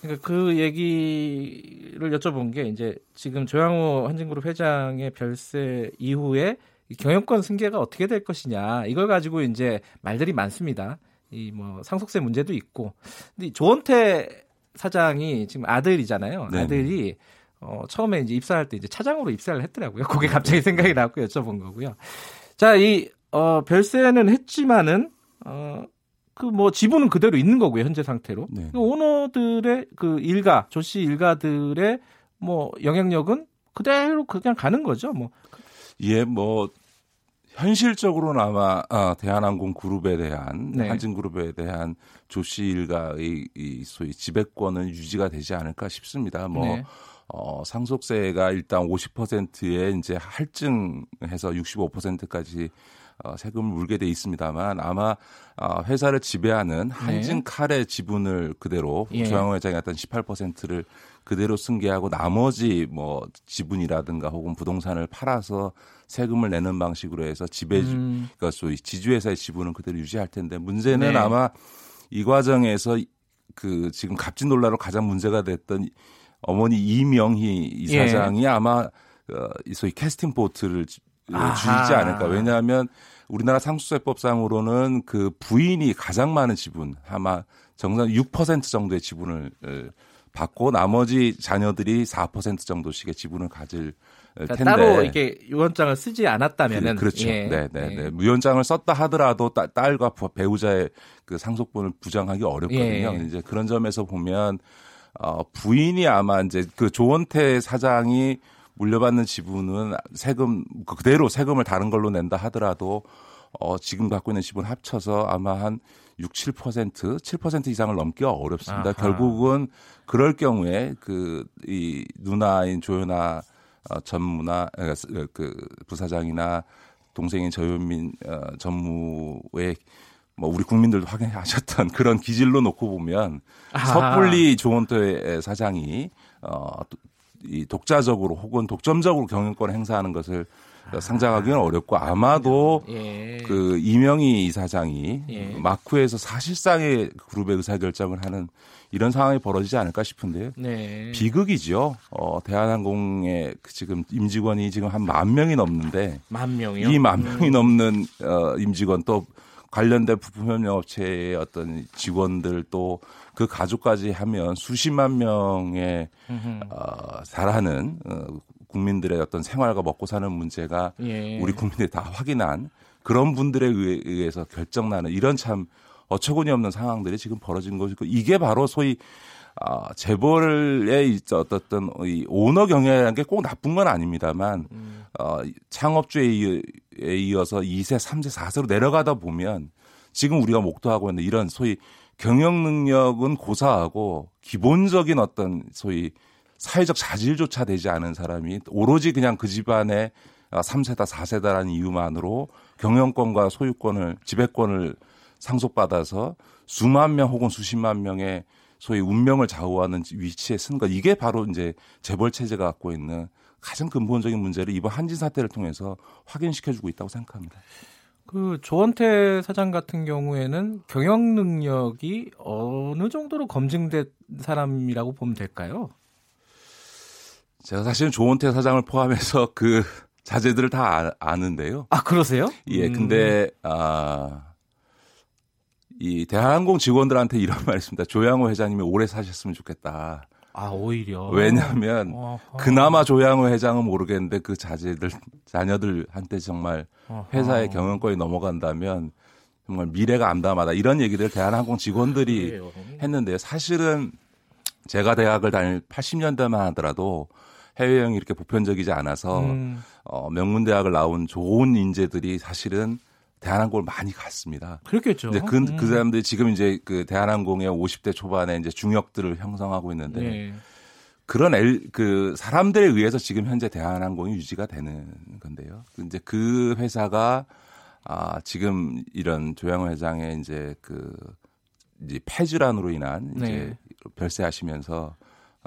그러니까 그 얘기를 여쭤본 게 이제 지금 조양호 한진그룹 회장의 별세 이후에 경영권 승계가 어떻게 될 것이냐 이걸 가지고 이제 말들이 많습니다. 이 뭐 상속세 문제도 있고. 근데 조원태 사장이 지금 아들이잖아요. 네 아들이 어, 처음에 이제 입사할 때 이제 차장으로 입사를 했더라고요. [LAUGHS] 그게 갑자기 생각이 나고 여쭤본 거고요. 자, 이, 어, 별세는 했지만은, 어, 그 뭐 지분은 그대로 있는 거고요. 현재 상태로. 네. 그 오너들의 그 일가, 조씨 일가들의 뭐 영향력은 그대로 그냥 가는 거죠. 뭐. 예, 뭐, 현실적으로는 아마 아, 대한항공 그룹에 대한 네. 한진그룹에 대한 조씨 일가의 이 소위 지배권은 유지가 되지 않을까 싶습니다. 뭐 네. 어, 상속세가 일단 50%에 이제 할증해서 65%까지 어, 세금을 물게 돼 있습니다만 아마 어, 회사를 지배하는 네. 한진 칼의 지분을 그대로 예. 조양호 회장이 어떤 18%를 그대로 승계하고 나머지 뭐 지분이라든가 혹은 부동산을 팔아서 세금을 내는 방식으로 해서 지배 음. 그러니까 소위 지주회사의 지분은 그대로 유지할 텐데 문제는 네. 아마 이 과정에서 그 지금 갑진 논란으로 가장 문제가 됐던 어머니 이명희 이사장이 예. 아마 어, 소위 캐스팅 보트를 주이지 않을까. 왜냐하면 우리나라 상속세법상으로는 그 부인이 가장 많은 지분 아마 정상 6% 정도의 지분을 받고 나머지 자녀들이 4% 정도씩의 지분을 가질 그러니까 텐데 따로 이렇게 유언장을 쓰지 않았다면은 그, 렇죠 예. 네, 네, 네. 유언장을 썼다 하더라도 딸과 배우자의 그 상속분을 부정하기 어렵거든요. 예. 이제 그런 점에서 보면 어, 부인이 아마 이제 그 조원태 사장이 물려받는 지분은 세금 그대로 세금을 다른 걸로 낸다 하더라도 어, 지금 갖고 있는 지분 합쳐서 아마 한 6, 7%, 7% 이상을 넘기가 어렵습니다. 아하. 결국은 그럴 경우에 그 이 누나인 조연아 어, 전무나 어, 그 부사장이나 동생인 저윤민 어, 전무의 뭐 우리 국민들도 확인하셨던 그런 기질로 놓고 보면 아. 섣불리 조원태 사장이 어 이 독자적으로 혹은 독점적으로 경영권 행사하는 것을 아. 상장하기는 어렵고 아마도 예. 그 이명희 이사장이 예. 마쿠에서 사실상의 그룹의 의사결정을 하는 이런 상황이 벌어지지 않을까 싶은데요. 네. 비극이죠. 어, 대한항공의 그 지금 임직원이 지금 한 만 명이 넘는데 만 명이요? 이 만 명이 음. 넘는 어, 임직원 또 관련된 부품 협력 업체의 어떤 직원들 또 그 가족까지 하면 수십만 명의 어, 달하는 어, 국민들의 어떤 생활과 먹고 사는 문제가 예. 우리 국민들이 다 확인한 그런 분들에 의해서 결정나는 이런 참 어처구니 없는 상황들이 지금 벌어진 것이고 이게 바로 소위 아, 재벌의 어떤 이 오너 경영이라는 게 꼭 나쁜 건 아닙니다만 음. 어, 창업주에 이어서 2세, 3세, 4세로 내려가다 보면 지금 우리가 목도하고 있는 이런 소위 경영 능력은 고사하고 기본적인 어떤 소위 사회적 자질조차 되지 않은 사람이 오로지 그냥 그 집안의 3세다, 4세다라는 이유만으로 경영권과 소유권을, 지배권을 상속받아서 수만 명 혹은 수십만 명의 소위 운명을 좌우하는 위치에 쓴 것. 이게 바로 이제 재벌 체제가 갖고 있는 가장 근본적인 문제를 이번 한진 사태를 통해서 확인시켜주고 있다고 생각합니다. 그 조원태 사장 같은 경우에는 경영 능력이 어느 정도로 검증된 사람이라고 보면 될까요? 제가 사실은 조원태 사장을 포함해서 [LAUGHS] 그 자제들을 다 아, 는데요 아, 그러세요? 예, 근데, 음. 아, 이 대한항공 직원들한테 이런 [LAUGHS] 말 했습니다. 조양호 회장님이 오래 사셨으면 좋겠다. 아, 오히려. 왜냐하면 어허. 그나마 조양호 회장은 모르겠는데 그 자제들 자녀들 한테 정말 회사의 경영권이 넘어간다면 정말 미래가 암담하다 이런 얘기를 대한항공 직원들이. 했는데요. 사실은 제가 대학을 다닐 80년대만 하더라도 해외여행이 이렇게 보편적이지 않아서 음. 어, 명문대학을 나온 좋은 인재들이 사실은 대한항공을 많이 갔습니다. 그렇겠죠. 근데 그, 음. 그 사람들이 지금 이제 그 대한항공의 50대 초반에 이제 중역들을 형성하고 있는데 네. 그런 엘, 그 사람들에 의해서 지금 현재 대한항공이 유지가 되는 건데요. 이제 그 회사가 아, 지금 이런 조양호 회장의 이제 그 이제 폐질환으로 인한 이제 네. 별세하시면서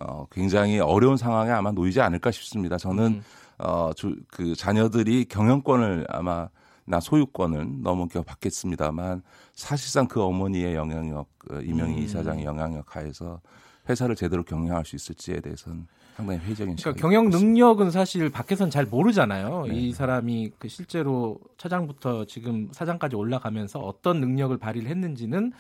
어, 굉장히 어려운 상황에 아마 놓이지 않을까 싶습니다. 저는 음. 어, 조, 그 자녀들이 경영권을 아마 나 소유권을 넘겨 받겠습니다만 사실상 그 어머니의 영향력, 그 이명희 음. 이사장의 영향력 하에서 회사를 제대로 경영할 수 있을지에 대해서는 상당히 회의적인 그러니까 경영 능력은 사실 밖에선 잘 모르잖아요. 네. 이 사람이 그 실제로 차장부터 지금 사장까지 올라가면서 어떤 능력을 발휘를 했는지는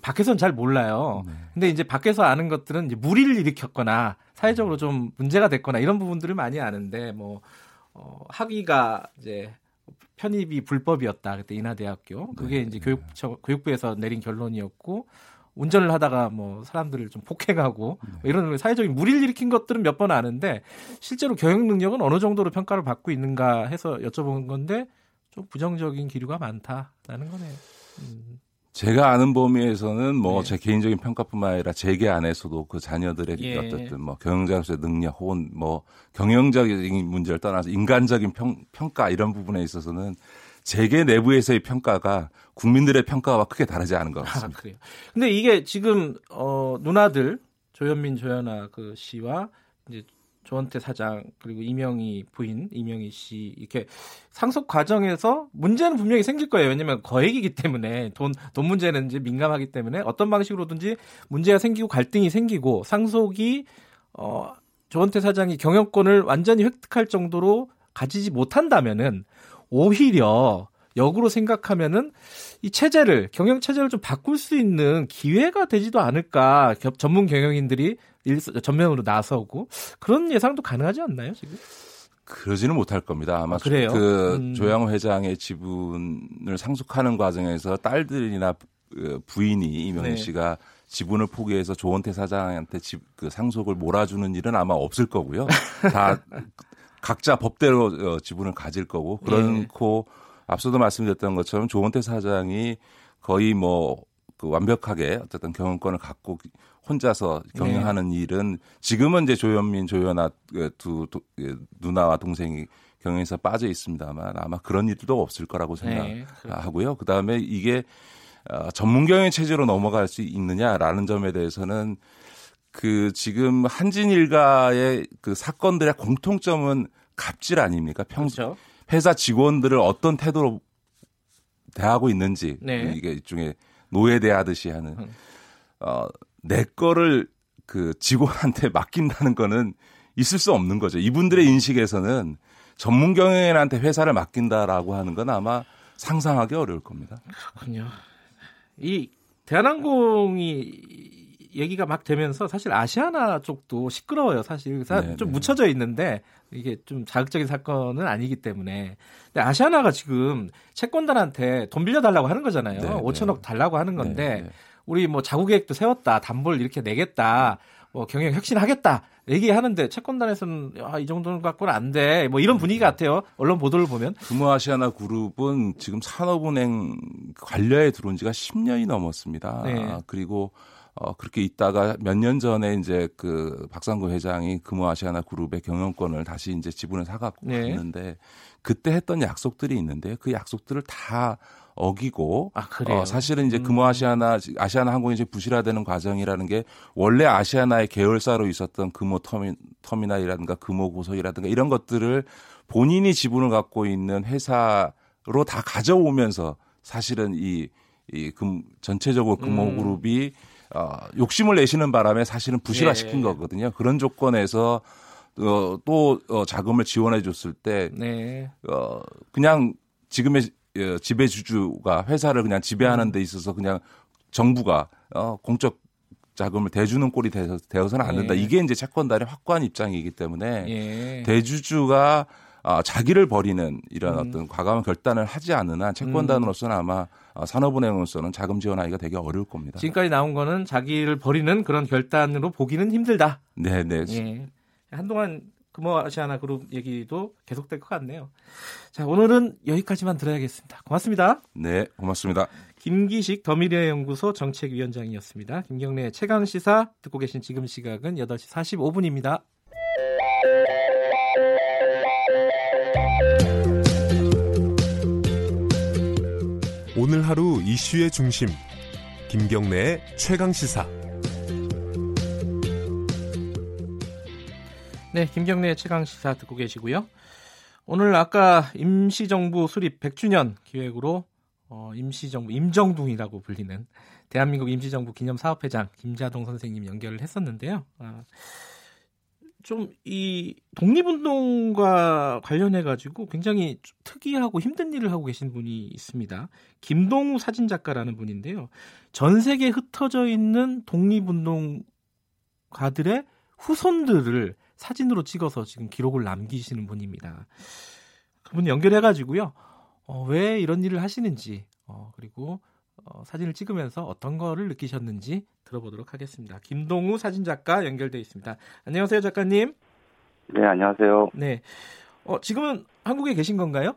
밖에선 잘 몰라요. 네. 근데 이제 밖에서 아는 것들은 이제 무리를 일으켰거나 사회적으로 좀 문제가 됐거나 이런 부분들을 많이 아는데 뭐 어, 학위가 이제 편입이 불법이었다. 그때 인하대학교. 그게 네. 이제 교육 교육부에서 내린 결론이었고 운전을 하다가 뭐 사람들을 좀 폭행하고 네. 뭐 이런 사회적인 무리를 일으킨 것들은 몇 번 아는데 실제로 경영 능력은 어느 정도로 평가를 받고 있는가 해서 여쭤본 건데 좀 부정적인 기류가 많다라는 거네요. 음. 제가 아는 범위에서는 뭐제 네. 개인적인 평가뿐만 아니라 재계 안에서도 그 자녀들의 예. 어쨌든 뭐 경영자로서의 능력 혹은 뭐 경영적인 문제를 떠나서 인간적인 평, 평가 이런 부분에 있어서는 재계 내부에서의 평가가 국민들의 평가와 크게 다르지 않은 것 같습니다. 아, 그래요. 근데 이게 지금 어 누나들 조현민 조현아 그 씨와 이제 조원태 사장 그리고 이명희 부인 이명희 씨 이렇게 상속 과정에서 문제는 분명히 생길 거예요. 왜냐하면 거액이기 때문에 돈 돈 문제는 이제 민감하기 때문에 어떤 방식으로든지 문제가 생기고 갈등이 생기고 상속이 어 조원태 사장이 경영권을 완전히 획득할 정도로 가지지 못한다면은 오히려 역으로 생각하면은 이 체제를 경영 체제를 좀 바꿀 수 있는 기회가 되지도 않을까 전문 경영인들이 일, 전면으로 나서고 그런 예상도 가능하지 않나요 지금? 그러지는 못할 겁니다. 아마 아, 그래요? 그 음. 조양호 회장의 지분을 상속하는 과정에서 딸들이나 그 부인이 이명희 네. 씨가 지분을 포기해서 조원태 사장한테 집, 그 상속을 몰아주는 일은 아마 없을 거고요. 다 [LAUGHS] 각자 법대로 어, 지분을 가질 거고 그렇고 네. 앞서도 말씀드렸던 것처럼 조원태 사장이 거의 뭐 그 완벽하게 어쨌든 경영권을 갖고 혼자서 경영하는 네. 일은 지금은 이제 조현민, 조연아 그두 도, 그 누나와 동생이 경영에서 빠져 있습니다만 아마 그런 일도 없을 거라고 네, 생각하고요. 네, 그 다음에 이게 어, 전문 경영 체제로 넘어갈 수 있느냐라는 점에 대해서는 그 지금 한진 일가의 그 사건들의 공통점은 갑질 아닙니까? 평 그렇죠. 회사 직원들을 어떤 태도로 대하고 있는지 네. 이게 일종의 노예 대하듯이 하는 음. 어내 거를 그 직원한테 [LAUGHS] 맡긴다는 거는 있을 수 없는 거죠. 이분들의 인식에서는 전문 경영인한테 회사를 맡긴다라고 하는 건 아마 상상하기 어려울 겁니다. 그렇군요. 이 대한항공이 얘기가 막 되면서 사실 아시아나 쪽도 시끄러워요. 사실 네, 좀 네. 묻혀져 있는데 이게 좀 자극적인 사건은 아니기 때문에. 근데 아시아나가 지금 채권단한테 돈 빌려달라고 하는 거잖아요. 네, 5천억 달라고 하는 건데 우리 뭐 자구 계획도 세웠다, 담보를 이렇게 내겠다, 뭐 경영 혁신하겠다 얘기하는데 채권단에서는 아, 이 정도는 갖고는 안 돼. 뭐 이런 분위기 같아요. 언론 보도를 보면. 금호아시아나 그룹은 지금 산업은행 관료에 들어온 지가 10년이 넘었습니다. 네. 그리고 어, 그렇게 있다가 몇 년 전에 이제 그 박상구 회장이 금호아시아나 그룹의 경영권을 다시 이제 지분을 사갖고 네. 갔는데 그때 했던 약속들이 있는데 그 약속들을 다 어기고 아, 어, 사실은 이제 금호아시아나 아시아나 항공이 이제 부실화되는 과정이라는 게 원래 아시아나의 계열사로 있었던 금호 터미, 터미널이라든가 금호 고속이라든가 이런 것들을 본인이 지분을 갖고 있는 회사로 다 가져오면서 사실은 이 이금 전체적으로 금호그룹이 음. 어, 욕심을 내시는 바람에 사실은 부실화 시킨 네. 거거든요. 그런 조건에서 어, 또 어, 자금을 지원해 줬을 때 네. 어, 그냥 지금의 예, 지배주주가 회사를 그냥 지배하는 데 있어서 그냥 정부가 어, 공적 자금을 대주는 꼴이 되어서는 안 된다. 예. 이게 이제 채권단의 확고한 입장이기 때문에 예. 대주주가 아, 자기를 버리는 이런 음. 어떤 과감한 결단을 하지 않는 한 채권단으로서는 아마 어, 산업은행으로서는 자금 지원하기가 되게 어려울 겁니다. 지금까지 나온 거는 자기를 버리는 그런 결단으로 보기는 힘들다. 네네. 네. 예. 한동안 금호아시아나 그룹 얘기도 계속될 것 같네요. 자, 오늘은 여기까지만 들어야겠습니다. 고맙습니다. 네, 고맙습니다. 김기식 더미래 연구소 정책위원장이었습니다. 김경래 최강 시사 듣고 계신 지금 시각은 8시 45분입니다. 오늘 하루 이슈의 중심 김경래의 최강 시사 네, 김경래 최강 시사 듣고 계시고요. 오늘 아까 임시정부 수립 100주년 기획으로 어, 임시정부 임정둥이라고 불리는 대한민국 임시정부 기념사업회장 김자동 선생님 연결을 했었는데요. 아, 좀 이 독립운동과 관련해 가지고 굉장히 특이하고 힘든 일을 하고 계신 분이 있습니다. 김동우 사진작가라는 분인데요. 전 세계에 흩어져 있는 독립운동가들의 후손들을 사진으로 찍어서 지금 기록을 남기시는 분입니다. 그분 연결해 가지고요. 어, 왜 이런 일을 하시는지 어, 그리고 어, 사진을 찍으면서 어떤 거를 느끼셨는지 들어보도록 하겠습니다. 김동우 사진작가 연결돼 있습니다. 안녕하세요, 작가님. 네, 안녕하세요. 네. 어, 지금은 한국에 계신 건가요?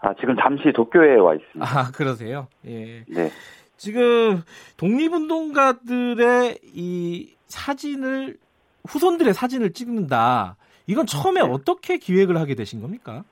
아, 지금 잠시 도쿄에 와 있습니다. 아, 그러세요? 예. 네. 지금 독립운동가들의 이 사진을 후손들의 사진을 찍는다. 이건 처음에 네. 어떻게 기획을 하게 되신 겁니까?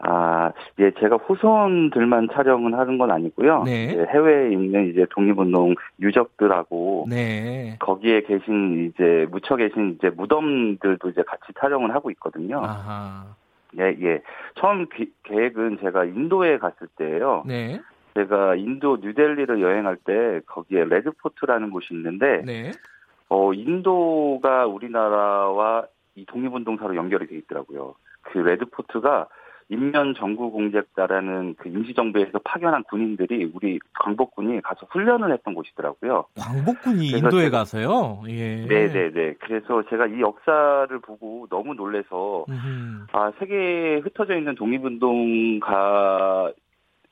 아, 예, 제가 후손들만 촬영을 하는 건 아니고요. 네. 해외에 있는 이제 독립운동 유적들하고 네. 거기에 계신 이제 묻혀 계신 이제 무덤들도 이제 같이 촬영을 하고 있거든요. 아하. 예, 예. 처음 기, 계획은 제가 인도에 갔을 때예요. 네. 제가 인도 뉴델리를 여행할 때 거기에 레드포트라는 곳이 있는데 네. 어, 인도가 우리나라와 이 독립운동사로 연결이 돼 있더라고요. 그 레드포트가 인면전구공작대라는 그 임시정부에서 파견한 군인들이 우리 광복군이 가서 훈련을 했던 곳이더라고요. 광복군이 인도에 가서요? 예. 네네네. 그래서 제가 이 역사를 보고 너무 놀래서, 음흠. 아, 세계에 흩어져 있는 독립운동가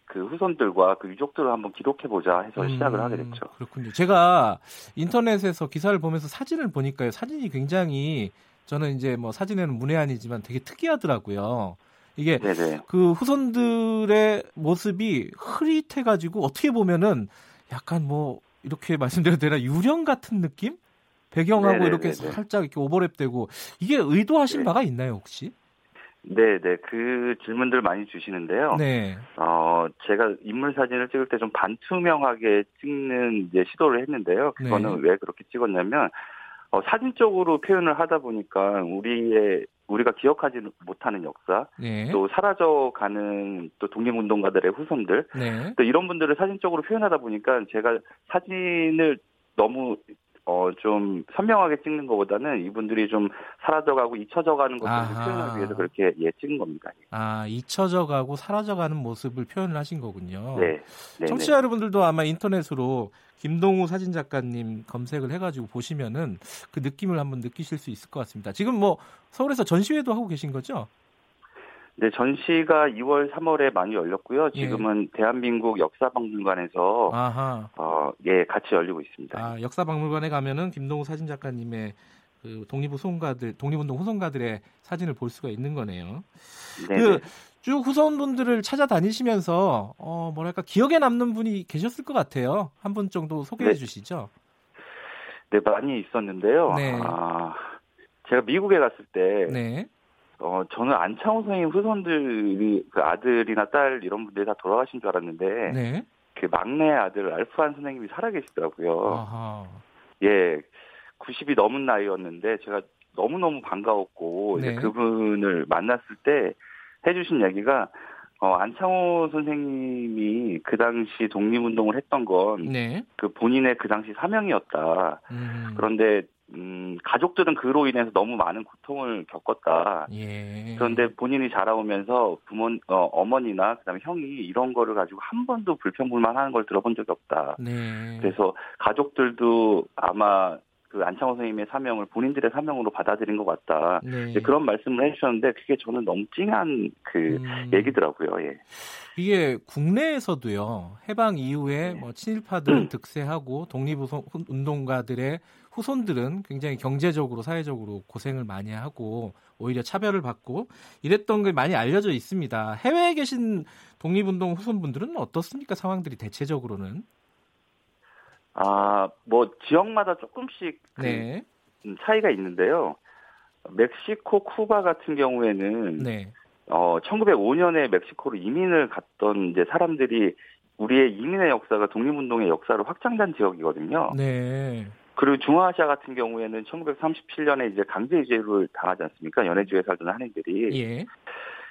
그 후손들과 그 유족들을 한번 기록해 보자 해서 음, 시작을 하게 됐죠. 그렇군요. 제가 인터넷에서 기사를 보면서 사진을 보니까요. 사진이 굉장히 저는 이제 뭐 사진에는 문외한이지만 되게 특이하더라고요. 이게 네네. 그 후손들의 모습이 흐릿해가지고 어떻게 보면은 약간 뭐 이렇게 [LAUGHS] 말씀드려도 되나 유령 같은 느낌? 배경하고 네네네네. 이렇게 살짝 이렇게 오버랩되고 이게 의도하신 네. 바가 있나요 혹시? 네, 네. 그 질문들 많이 주시는데요. 네. 어, 제가 인물 사진을 찍을 때 좀 반투명하게 찍는 이제 시도를 했는데요. 그거는 네. 왜 그렇게 찍었냐면 어, 사진적으로 표현을 하다 보니까 우리의 우리가 기억하지 못하는 역사, 네. 또 사라져가는 또 독립운동가들의 후손들, 네. 또 이런 분들을 사진적으로 표현하다 보니까 제가 사진을 너무 어, 좀 선명하게 찍는 것보다는 이분들이 좀 사라져가고 잊혀져가는 것을 표현하기 위해서 그렇게 예, 찍은 겁니다. 아, 잊혀져가고 사라져가는 모습을 표현을 하신 거군요. 네. 네 청취자 네. 여러분들도 아마 인터넷으로 김동우 사진 작가님 검색을 해가지고 보시면은 그 느낌을 한번 느끼실 수 있을 것 같습니다. 지금 뭐 서울에서 전시회도 하고 계신 거죠? 네, 전시가 2월, 3월에 많이 열렸고요. 예. 지금은 예. 대한민국 역사박물관에서 아하. 어, 예, 같이 열리고 있습니다. 아, 역사박물관에 가면은 김동우 사진 작가님의 그 독립후손가들, 독립운동 후손가들의 사진을 볼 수가 있는 거네요. 네. 그쭉 후손분들을 찾아다니시면서 어, 뭐랄까 기억에 남는 분이 계셨을 것 같아요. 한 분 정도 소개해 네. 주시죠. 네, 많이 있었는데요. 네. 아, 제가 미국에 갔을 때 네. 어, 저는 안창호 선생님 후손들이 그 아들이나 딸 이런 분들이 다 돌아가신 줄 알았는데 네. 그 막내 아들 알프한 선생님이 살아계시더라고요. 아하. 예, 90이 넘은 나이였는데 제가 너무 너무 반가웠고 네. 이제 그분을 만났을 때 해주신 얘기가 어, 안창호 선생님이 그 당시 독립운동을 했던 건그 네. 그 본인의 그 당시 사명이었다. 음. 그런데 음, 가족들은 그로 인해서 너무 많은 고통을 겪었다. 예. 그런데 본인이 자라오면서 부모, 어, 어머니나 그다음에 형이 이런 거를 가지고 한 번도 불평불만하는 걸 들어본 적이 없다. 네. 그래서 가족들도 아마 그 안창호 선생님의 사명을 본인들의 사명으로 받아들인 것 같다. 네. 그런 말씀을 해주셨는데 그게 저는 너무 찡한 그 음. 얘기더라고요. 예. 이게 국내에서도요 해방 이후에 네. 뭐 친일파들 득세하고 독립운동가들의 후손들은 굉장히 경제적으로 사회적으로 고생을 많이 하고 오히려 차별을 받고 이랬던 게 많이 알려져 있습니다. 해외에 계신 독립운동 후손분들은 어떻습니까? 상황들이 대체적으로는? 아, 뭐 지역마다 조금씩 그 네. 차이가 있는데요. 멕시코, 쿠바 같은 경우에는 네. 어 1905년에 멕시코로 이민을 갔던 이제 사람들이 우리의 이민의 역사가 독립운동의 역사로 확장된 지역이거든요. 네. 그리고 중앙아시아 같은 경우에는 1937년에 이제 강제 이주를 당하지 않습니까? 연해주에 살던 한인들이. 예.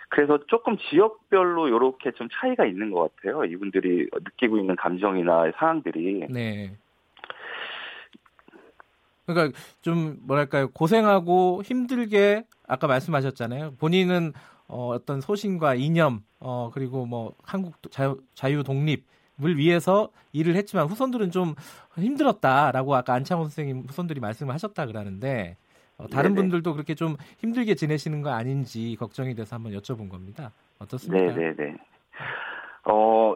그래서 조금 지역별로 이렇게 좀 차이가 있는 것 같아요. 이분들이 느끼고 있는 감정이나 상황들이. 네. 그러니까 좀 뭐랄까요 고생하고 힘들게 아까 말씀하셨잖아요. 본인은 어, 어떤 소신과 이념 어, 그리고 뭐 한국 자유, 자유 독립 을 위해서 일을 했지만 후손들은 좀 힘들었다라고 아까 안창호 선생님 후손들이 말씀을 하셨다 그러는데 어, 다른 네네. 분들도 그렇게 좀 힘들게 지내시는 거 아닌지 걱정이 돼서 한번 여쭤본 겁니다. 어떻습니까? 네네네. 어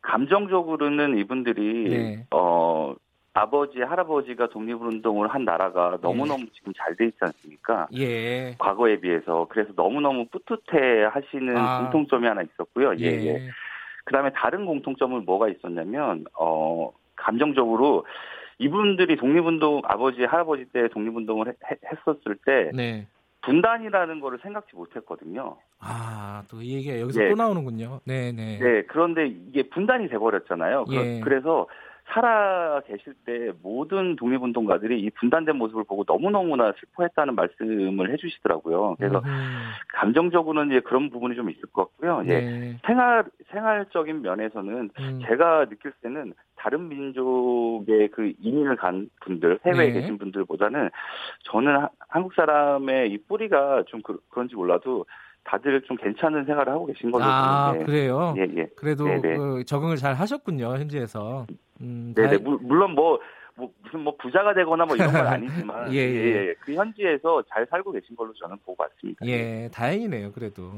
감정적으로는 이분들이 네. 어 아버지, 할아버지가 독립운동을 한 나라가 너무너무 예. 지금 잘 돼 있지 않습니까? 예. 과거에 비해서. 그래서 너무너무 뿌듯해 하시는 아. 공통점이 하나 있었고요. 예, 예. 예. 그 다음에 다른 공통점은 뭐가 있었냐면, 어, 감정적으로 이분들이 독립운동, 아버지, 할아버지 때 독립운동을 해, 했었을 때, 네. 분단이라는 거를 생각지 못했거든요. 아, 또 이 얘기가 여기서 네. 또 나오는군요. 네, 네. 네, 그런데 이게 분단이 돼버렸잖아요. 예. 그래서 살아 계실 때 모든 독립운동가들이 이 분단된 모습을 보고 너무너무나 슬퍼했다는 말씀을 해주시더라고요. 그래서 음. 감정적으로는 이제 그런 부분이 좀 있을 것 같고요. 네. 예. 생활, 생활적인 면에서는 음. 제가 느낄 때는 다른 민족의 그 이민을 간 분들, 해외에 네. 계신 분들보다는 저는 한국 사람의 이 뿌리가 좀 그, 그런지 몰라도 다들 좀 괜찮은 생활을 하고 계신 걸로 아, 보는데. 그래요? 예, 예. 그래도 그 적응을 잘 하셨군요, 현지에서. 음, 네네. 다... 물론 뭐, 뭐, 무슨 뭐 부자가 되거나 뭐 이런 건 아니지만. [LAUGHS] 예, 예. 예, 그 현지에서 잘 살고 계신 걸로 저는 보고 왔습니다. 예, 다행이네요, 그래도.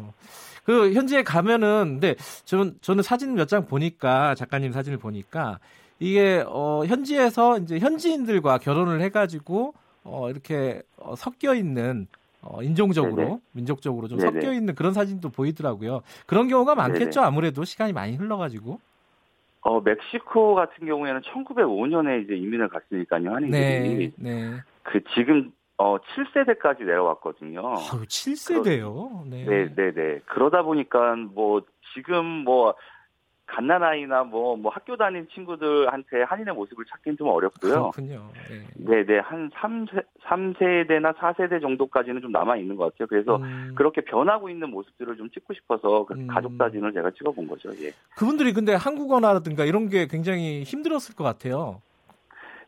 그 현지에 가면은, 근데 저는, 저는 사진 몇 장 보니까, 작가님 사진을 보니까, 이게, 어, 현지에서 이제 현지인들과 결혼을 해가지고, 어, 이렇게 어, 섞여 있는 어, 인종적으로, 네네. 민족적으로 좀 네네. 섞여 있는 그런 사진도 보이더라고요. 그런 경우가 많겠죠. 네네. 아무래도 시간이 많이 흘러가지고. 어, 멕시코 같은 경우에는 1905년에 이제 이민을 갔으니까요, 한인들이. 네, 네. 그 지금 어 7세대까지 내려왔거든요. 아, 7세대요? 네. 네, 네, 네. 그러다 보니까 뭐 지금 뭐 갓난아이나 뭐, 뭐 학교 다닌 친구들한테 한인의 모습을 찾기는 좀 어렵고요. 그렇군요. 네. 네, 한 3세, 3세대나 4세대 정도까지는 좀 남아있는 것 같아요. 그래서 음. 그렇게 변하고 있는 모습들을 좀 찍고 싶어서 그 음. 가족 사진을 제가 찍어본 거죠. 예. 그분들이 근데 한국어라든가 이런 게 굉장히 힘들었을 것 같아요.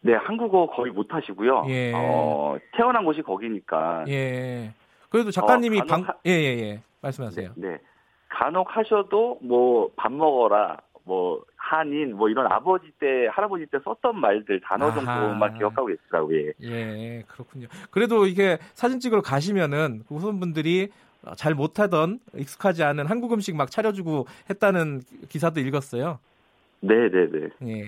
네, 한국어 거의 못 하시고요. 예. 어, 태어난 곳이 거기니까. 예. 그래도 작가님이 어, 방, 하... 예, 예, 예. 말씀하세요. 네. 네. 간혹 하셔도 뭐 밥 먹어라, 뭐 한인, 뭐 이런 아버지 때, 할아버지 때 썼던 말들 단어 정도만 기억하고 계시더라고요. 예. 예, 그렇군요. 그래도 이게 사진 찍으러 가시면은 그 후손분들이 잘 못하던 익숙하지 않은 한국 음식 막 차려주고 했다는 기사도 읽었어요. 네, 네, 네. 예.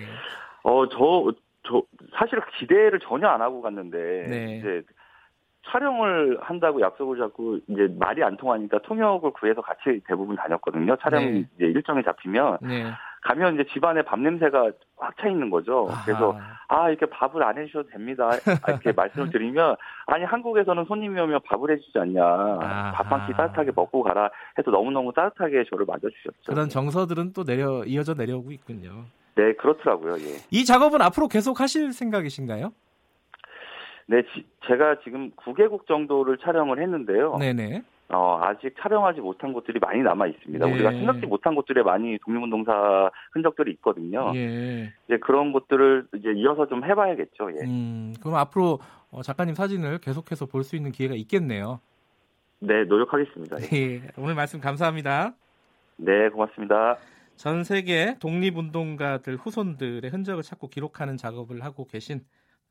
어, 저, 저, 사실 기대를 전혀 안 하고 갔는데, 네. 이제 촬영을 한다고 약속을 잡고 이제 말이 안 통하니까 통역을 구해서 같이 대부분 다녔거든요. 촬영이 네. 이제 일정이 잡히면 네. 가면 이제 집안에 밥 냄새가 꽉 차 있는 거죠. 그래서 아 이렇게 밥을 안 해주셔도 됩니다. 이렇게 [LAUGHS] 말씀을 드리면 아니 한국에서는 손님이 오면 밥을 해주지 않냐. 밥 한 끼 따뜻하게 먹고 가라 해서 너무너무 따뜻하게 저를 맞아주셨죠. 그런 정서들은 또 내려 이어져 내려오고 있군요. 네 그렇더라고요. 예. 이 작업은 앞으로 계속 하실 생각이신가요? 네, 지, 제가 지금 9개국 정도를 촬영을 했는데요. 네네. 어, 아직 촬영하지 못한 곳들이 많이 남아 있습니다. 예. 우리가 생각지 못한 곳들에 많이 독립운동사 흔적들이 있거든요. 예. 이제 그런 것들을 이제 이어서 좀 해봐야겠죠. 예. 음, 그럼 앞으로 어, 작가님 사진을 계속해서 볼 수 있는 기회가 있겠네요. 네, 노력하겠습니다. 예. 예. 오늘 말씀 감사합니다. 네, 고맙습니다. 전 세계 독립운동가들 후손들의 흔적을 찾고 기록하는 작업을 하고 계신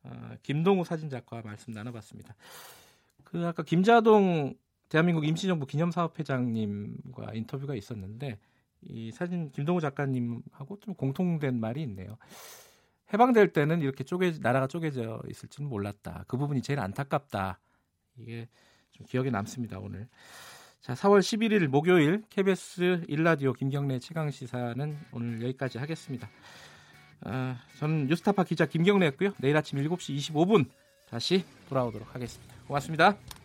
어, 김동우 사진작가와 말씀 나눠봤습니다. 그 아까 김자동 대한민국 임시정부 기념사업회장님과 인터뷰가 있었는데 이 사진 김동우 작가님하고 좀 공통된 말이 있네요. 해방될 때는 이렇게 쪼개 나라가 쪼개져 있을지는 몰랐다. 그 부분이 제일 안타깝다. 이게 좀 기억에 남습니다 오늘. 자, 4월 11일 목요일 KBS 일라디오 김경래 최강 시사는 오늘 여기까지 하겠습니다. 아, 저는 뉴스타파 기자 김경래였고요. 내일 아침 7시 25분 다시 돌아오도록 하겠습니다. 고맙습니다.